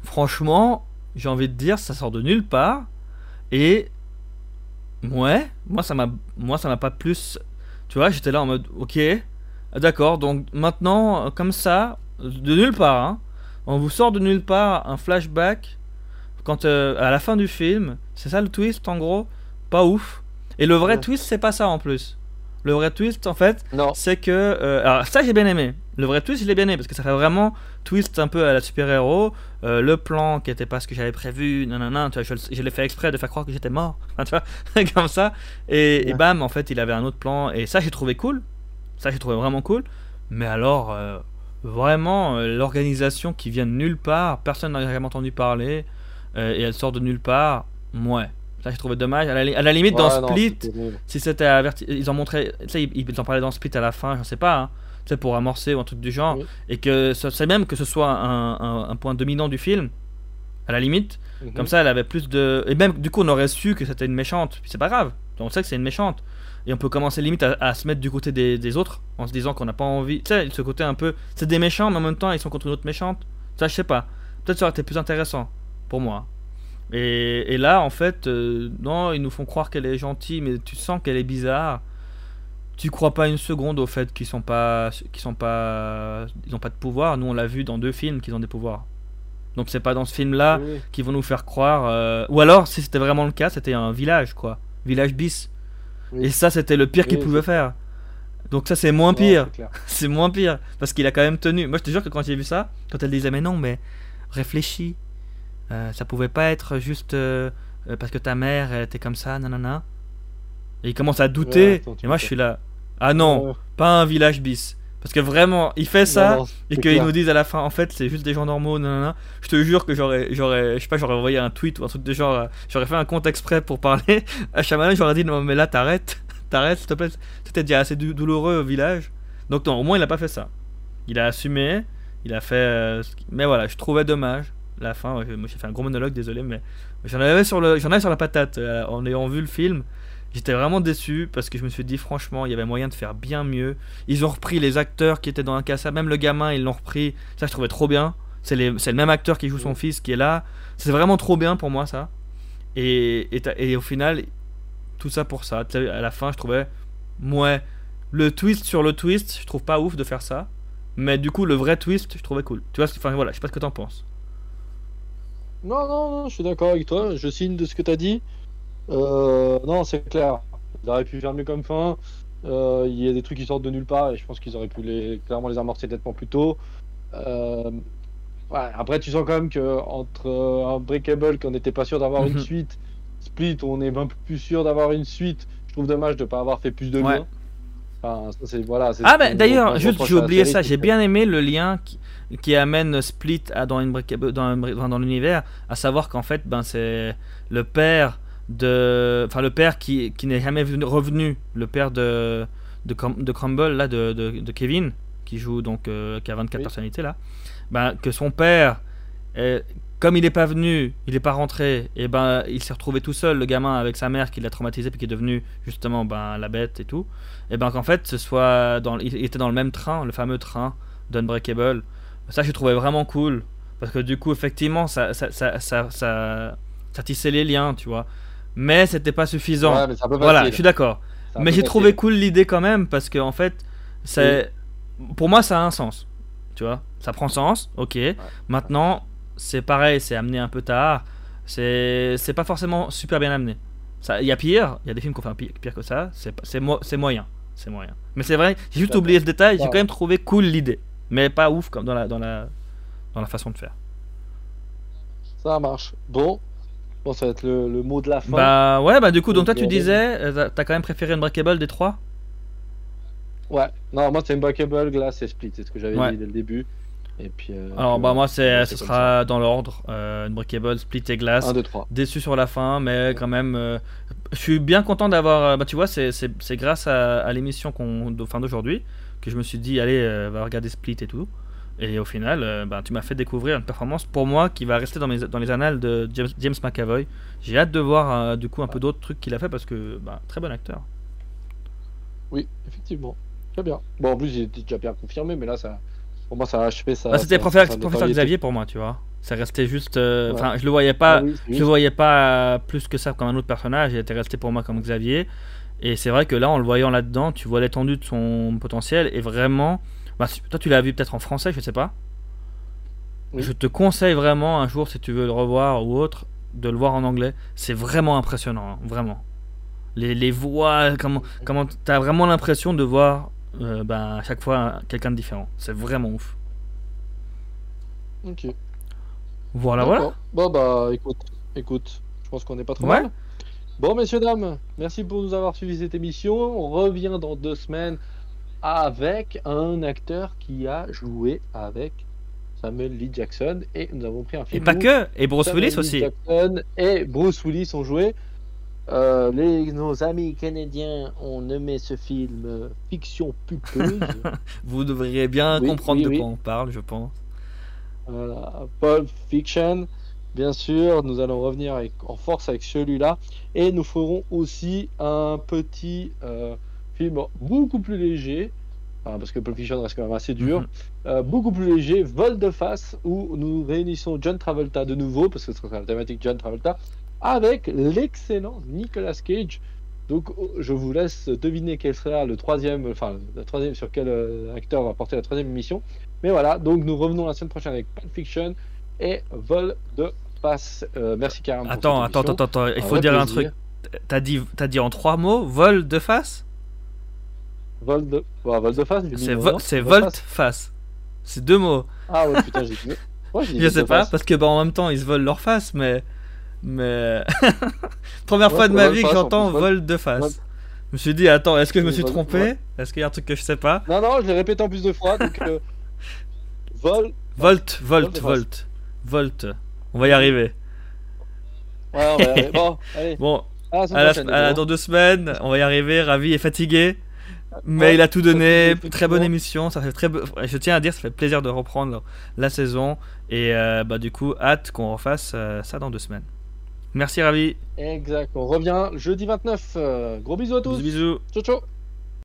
Franchement, j'ai envie de dire, ça sort de nulle part. Et ouais, moi ça m'a, moi ça m'a pas plus. Tu vois, j'étais là en mode, ok, d'accord. Donc maintenant, comme ça, de nulle part, hein, on vous sort de nulle part un flashback quand euh, à la fin du film, c'est ça le twist en gros, pas ouf. Et le vrai Ouais. twist, c'est pas ça en plus. Le vrai twist, en fait, Non, c'est que. euh, alors, ça, j'ai bien aimé. Le vrai twist, je l'ai bien aimé parce que ça fait vraiment twist un peu à la super-héros. Euh, le plan qui était pas ce que j'avais prévu, nanana, tu vois, je, l'ai fait exprès de faire croire que j'étais mort. Enfin, tu vois, comme ça. Et, bam, en fait, il avait un autre plan. Et ça, j'ai trouvé cool. Ça, j'ai trouvé vraiment cool. Mais alors, euh, vraiment, l'organisation qui vient de nulle part, personne n'a jamais entendu parler. et elle sort de nulle part. Ouais. Ça, j'ai trouvé dommage. À la, li- à la limite, dans Ouais, Split, si c'était averti, ils ont montré, tu sais, ils, ils en parlaient dans Split à la fin, je sais pas, hein, tu sais, pour amorcer ou un truc du genre, Oui. et que ce- c'est même que ce soit un, un- un point dominant du film, à la limite, Mhm. comme ça elle avait plus de. Et même du coup on aurait su que c'était une méchante, puis c'est pas grave, on sait que c'est une méchante, et on peut commencer limite à, à se mettre du côté des, des autres, en se disant qu'on n'a pas envie, tu sais, ce côté un peu, c'est des méchants, mais en même temps ils sont contre une autre méchante, ça je sais pas, peut-être ça aurait été plus intéressant. pour moi. Et, et là, en fait, euh, non, ils nous font croire qu'elle est gentille, mais tu sens qu'elle est bizarre. Tu crois pas une seconde au fait qu'ils sont pas, qu'ils sont pas, ils ont pas de pouvoir. Nous, on l'a vu dans deux films qu'ils ont des pouvoirs. Donc c'est pas dans ce film-là Oui, qu'ils vont nous faire croire. euh, Ou alors, si c'était vraiment le cas, c'était un village, quoi, village bis. Oui. Et ça, c'était le pire qu'il Oui, pouvait c'est- faire. Donc ça, c'est moins pire. C'est moins pire. Parce qu'il a quand même tenu. Moi, je te jure que quand j'ai vu ça, quand elle disait, mais non, mais réfléchis. Euh, ça pouvait pas être juste euh, euh, parce que ta mère, elle était comme ça, nanana. Et il commence à douter. Ouais, attends, tu et moi, je suis là. Ah non, Ouais. pas un village bis. Parce que vraiment, il fait ça. Non, non, Et qu'ils nous disent à la fin, en fait, c'est juste des gens normaux, nanana. Je te jure que j'aurais, j'aurais, je sais pas, j'aurais envoyé un tweet ou un truc de genre, j'aurais fait un compte exprès pour parler à Shyamalan, j'aurais dit non, mais là, t'arrêtes, t'arrêtes, s'il te plaît. C'était déjà assez dou- douloureux au village. Donc non, au moins il a pas fait ça. Il a assumé, il a fait, euh, mais voilà, je trouvais dommage la fin. Moi, j'ai fait un gros monologue, désolé, mais j'en avais sur le, j'en avais sur la patate euh, en ayant vu le film. J'étais vraiment déçu parce que je me suis dit franchement, il y avait moyen de faire bien mieux. Ils ont repris les acteurs qui étaient dans un casa, même le gamin, ils l'ont repris. Ça, je trouvais trop bien. C'est les- c'est le même acteur qui joue son fils qui est là. C'est vraiment trop bien pour moi, ça. Et, et, au final, tout ça pour ça. À la fin, je trouvais, ouais, le twist sur le twist, je trouve pas ouf de faire ça. Mais du coup, le vrai twist, je trouvais cool. Tu vois, enfin voilà, je sais pas ce que t'en penses. Non, non, non, je suis d'accord avec toi. Je signe de ce que tu as dit. Euh, non, c'est clair. Ils auraient pu faire mieux comme fin. Euh, Il y a des trucs qui sortent de nulle part et je pense qu'ils auraient pu les, clairement les amorcer nettement plus tôt. Euh, ouais, après, tu sens quand même que entre euh, Unbreakable, qu'on n'était pas sûr d'avoir une Mhm. suite, Split, on est un peu plus sûr d'avoir une suite, je trouve dommage de ne pas avoir fait plus de Ouais. liens. Enfin, ça, c'est, voilà, Ah bah qu'on- d'ailleurs, juste j'ai oublié série, ça, j'ai bien aimé le lien qui, qui amène Split à, dans, Unbreakable- dans, dans l'univers, à savoir qu'en fait ben, c'est le père de... Enfin le père qui, qui n'est jamais venu- revenu, le père de, de, Crum- de Crumble, là, de, de, de Kevin, qui joue donc, euh, qui a 24 Oui. personnalités là, ben, que son père, comme il n'est pas venu, il n'est pas rentré, et ben il s'est retrouvé tout seul, le gamin avec sa mère qui l'a traumatisé puis qui est devenu justement ben, la bête et tout. Et ben qu'en fait ce soit dans il était dans le même train le fameux train d'Unbreakable. Ça j'ai trouvé vraiment cool parce que du coup effectivement ça ça, ça, ça, ça- ça tissait les liens tu vois. Mais c'était pas suffisant. Ouais, mais voilà je suis d'accord. Mais j'ai trouvé cool l'idée quand même parce que en fait c'est pour moi ça a un sens tu vois. Ça prend sens ok. Maintenant c'est pareil c'est amené un peu tard c'est c'est pas forcément super bien amené. Il y a pire il y a des films qui ont fait pire, pire que ça c'est c'est mo- c'est moyen c'est moyen. Mais c'est vrai j'ai juste oublié ce détail j'ai quand même trouvé cool l'idée mais pas ouf comme dans la dans la dans la façon de faire. Ça marche. Bon, bon ça va être le, le mot de la fin. bah ouais bah du coup donc toi tu disais euh, t'as- t'as quand même préféré Unbreakable des trois? Ouais, non, moi c'est Unbreakable, Glass et Split, c'est ce que j'avais Ouais. dit dès le début. Et puis. euh, alors bah moi c'est ce sera dans l'ordre euh, Unbreakable Split et Glass 1, 2, 3. déçu sur la fin, mais quand même, euh, je suis bien content d'avoir. euh, Bah, tu vois, c'est- grâce à, à l'émission qu'on, de fin d'aujourd'hui que je me suis dit, allez, va regarder Split et tout. Et au final, bah, tu m'as fait découvrir une performance pour moi qui va rester dans, mes, dans les annales de James, James McAvoy. J'ai hâte de voir du coup un peu d'autres trucs qu'il a fait parce que bah, très bon acteur. Oui, effectivement. Très bien. Bon, en plus, il était déjà bien confirmé, mais là, ça, pour moi, ça a achevé ça. Bah, C'était professeur, professeur Xavier pour moi, tu vois. Ça restait juste. euh, Ouais. Je le voyais pas. Ah oui, Je le voyais pas plus que ça comme un autre personnage, il était resté pour moi comme Xavier. Et c'est vrai que là, en le voyant là-dedans, tu vois l'étendue de son potentiel. Et vraiment, bah, toi tu l'as vu peut-être en français, je sais pas. Oui. Je te conseille vraiment un jour, si tu veux le revoir ou autre, de le voir en anglais. C'est vraiment impressionnant, hein, vraiment. Les, les voix, comment, comment t'as vraiment l'impression de voir euh, bah, à chaque fois quelqu'un de différent. C'est vraiment ouf. Ok. Voilà, voilà. Bon, bah, écoute, écoute, je pense qu'on n'est pas trop Ouais. mal. Bon, messieurs, dames, merci pour nous avoir suivi cette émission. On revient dans deux semaines avec un acteur qui a joué avec Samuel Lee Jackson et nous avons pris un Et film. pas où que, et Bruce Samuel Willis aussi. Jackson et Bruce Willis ont joué. Euh, les, nos amis canadiens ont nommé ce film euh, fiction pulpeuse. Vous devriez bien Oui, comprendre oui, de oui. quoi on parle, je pense. Voilà, Pulp Fiction. Bien sûr, nous allons revenir avec- en force avec celui-là. Et nous ferons aussi un petit euh, film beaucoup plus léger Enfin, parce que Pulp Fiction reste quand même assez dur. Mhm. Euh, beaucoup plus léger, Vol de face, où nous réunissons John Travolta de nouveau, parce que ce sera la thématique John Travolta, avec l'excellent Nicolas Cage. Donc je vous laisse deviner quel sera le troisième, enfin la troisième sur quel euh, acteur va porter la troisième émission. Mais voilà, donc nous revenons la semaine prochaine avec Pulp Fiction et Vol de face. Euh, merci Karim. Attends, attends, attends, attends, il faut dire un truc. T'as dit, t'as dit en trois mots, vol de face? Vol de, ouais, vol de face. C'est vo- non, c'est vol de volte face. C'est deux mots. Ah ouais, putain, j'ai dit. Ouais, j'ai dit Je sais pas, face. parce que bah, en même temps ils se volent leur face, mais. Mais. Première Ouais, fois de ma vie que j'entends vol- de face. Je me suis dit, attends, est-ce que je me suis trompé. Est-ce qu'il y a un truc que je sais pas Non, non, je l'ai répété en plus de fois. Donc, euh, vol. Volt, Vol volt, volt. Volt. On va y arriver. Ouais, on va y arriver. Bon, allez. À la- à la- dans deux semaines, on va y arriver. Ravi et fatigué. Mais Ouais, il a tout donné. Très bonne émission. Ça fait très. Je tiens à dire, ça fait plaisir de reprendre la saison. Et euh, bah, du coup, hâte qu'on refasse euh, ça dans deux semaines. Merci, Ravi. Exact. On revient jeudi 29. Euh, gros bisous à tous. Bisous, bisous. Ciao, ciao.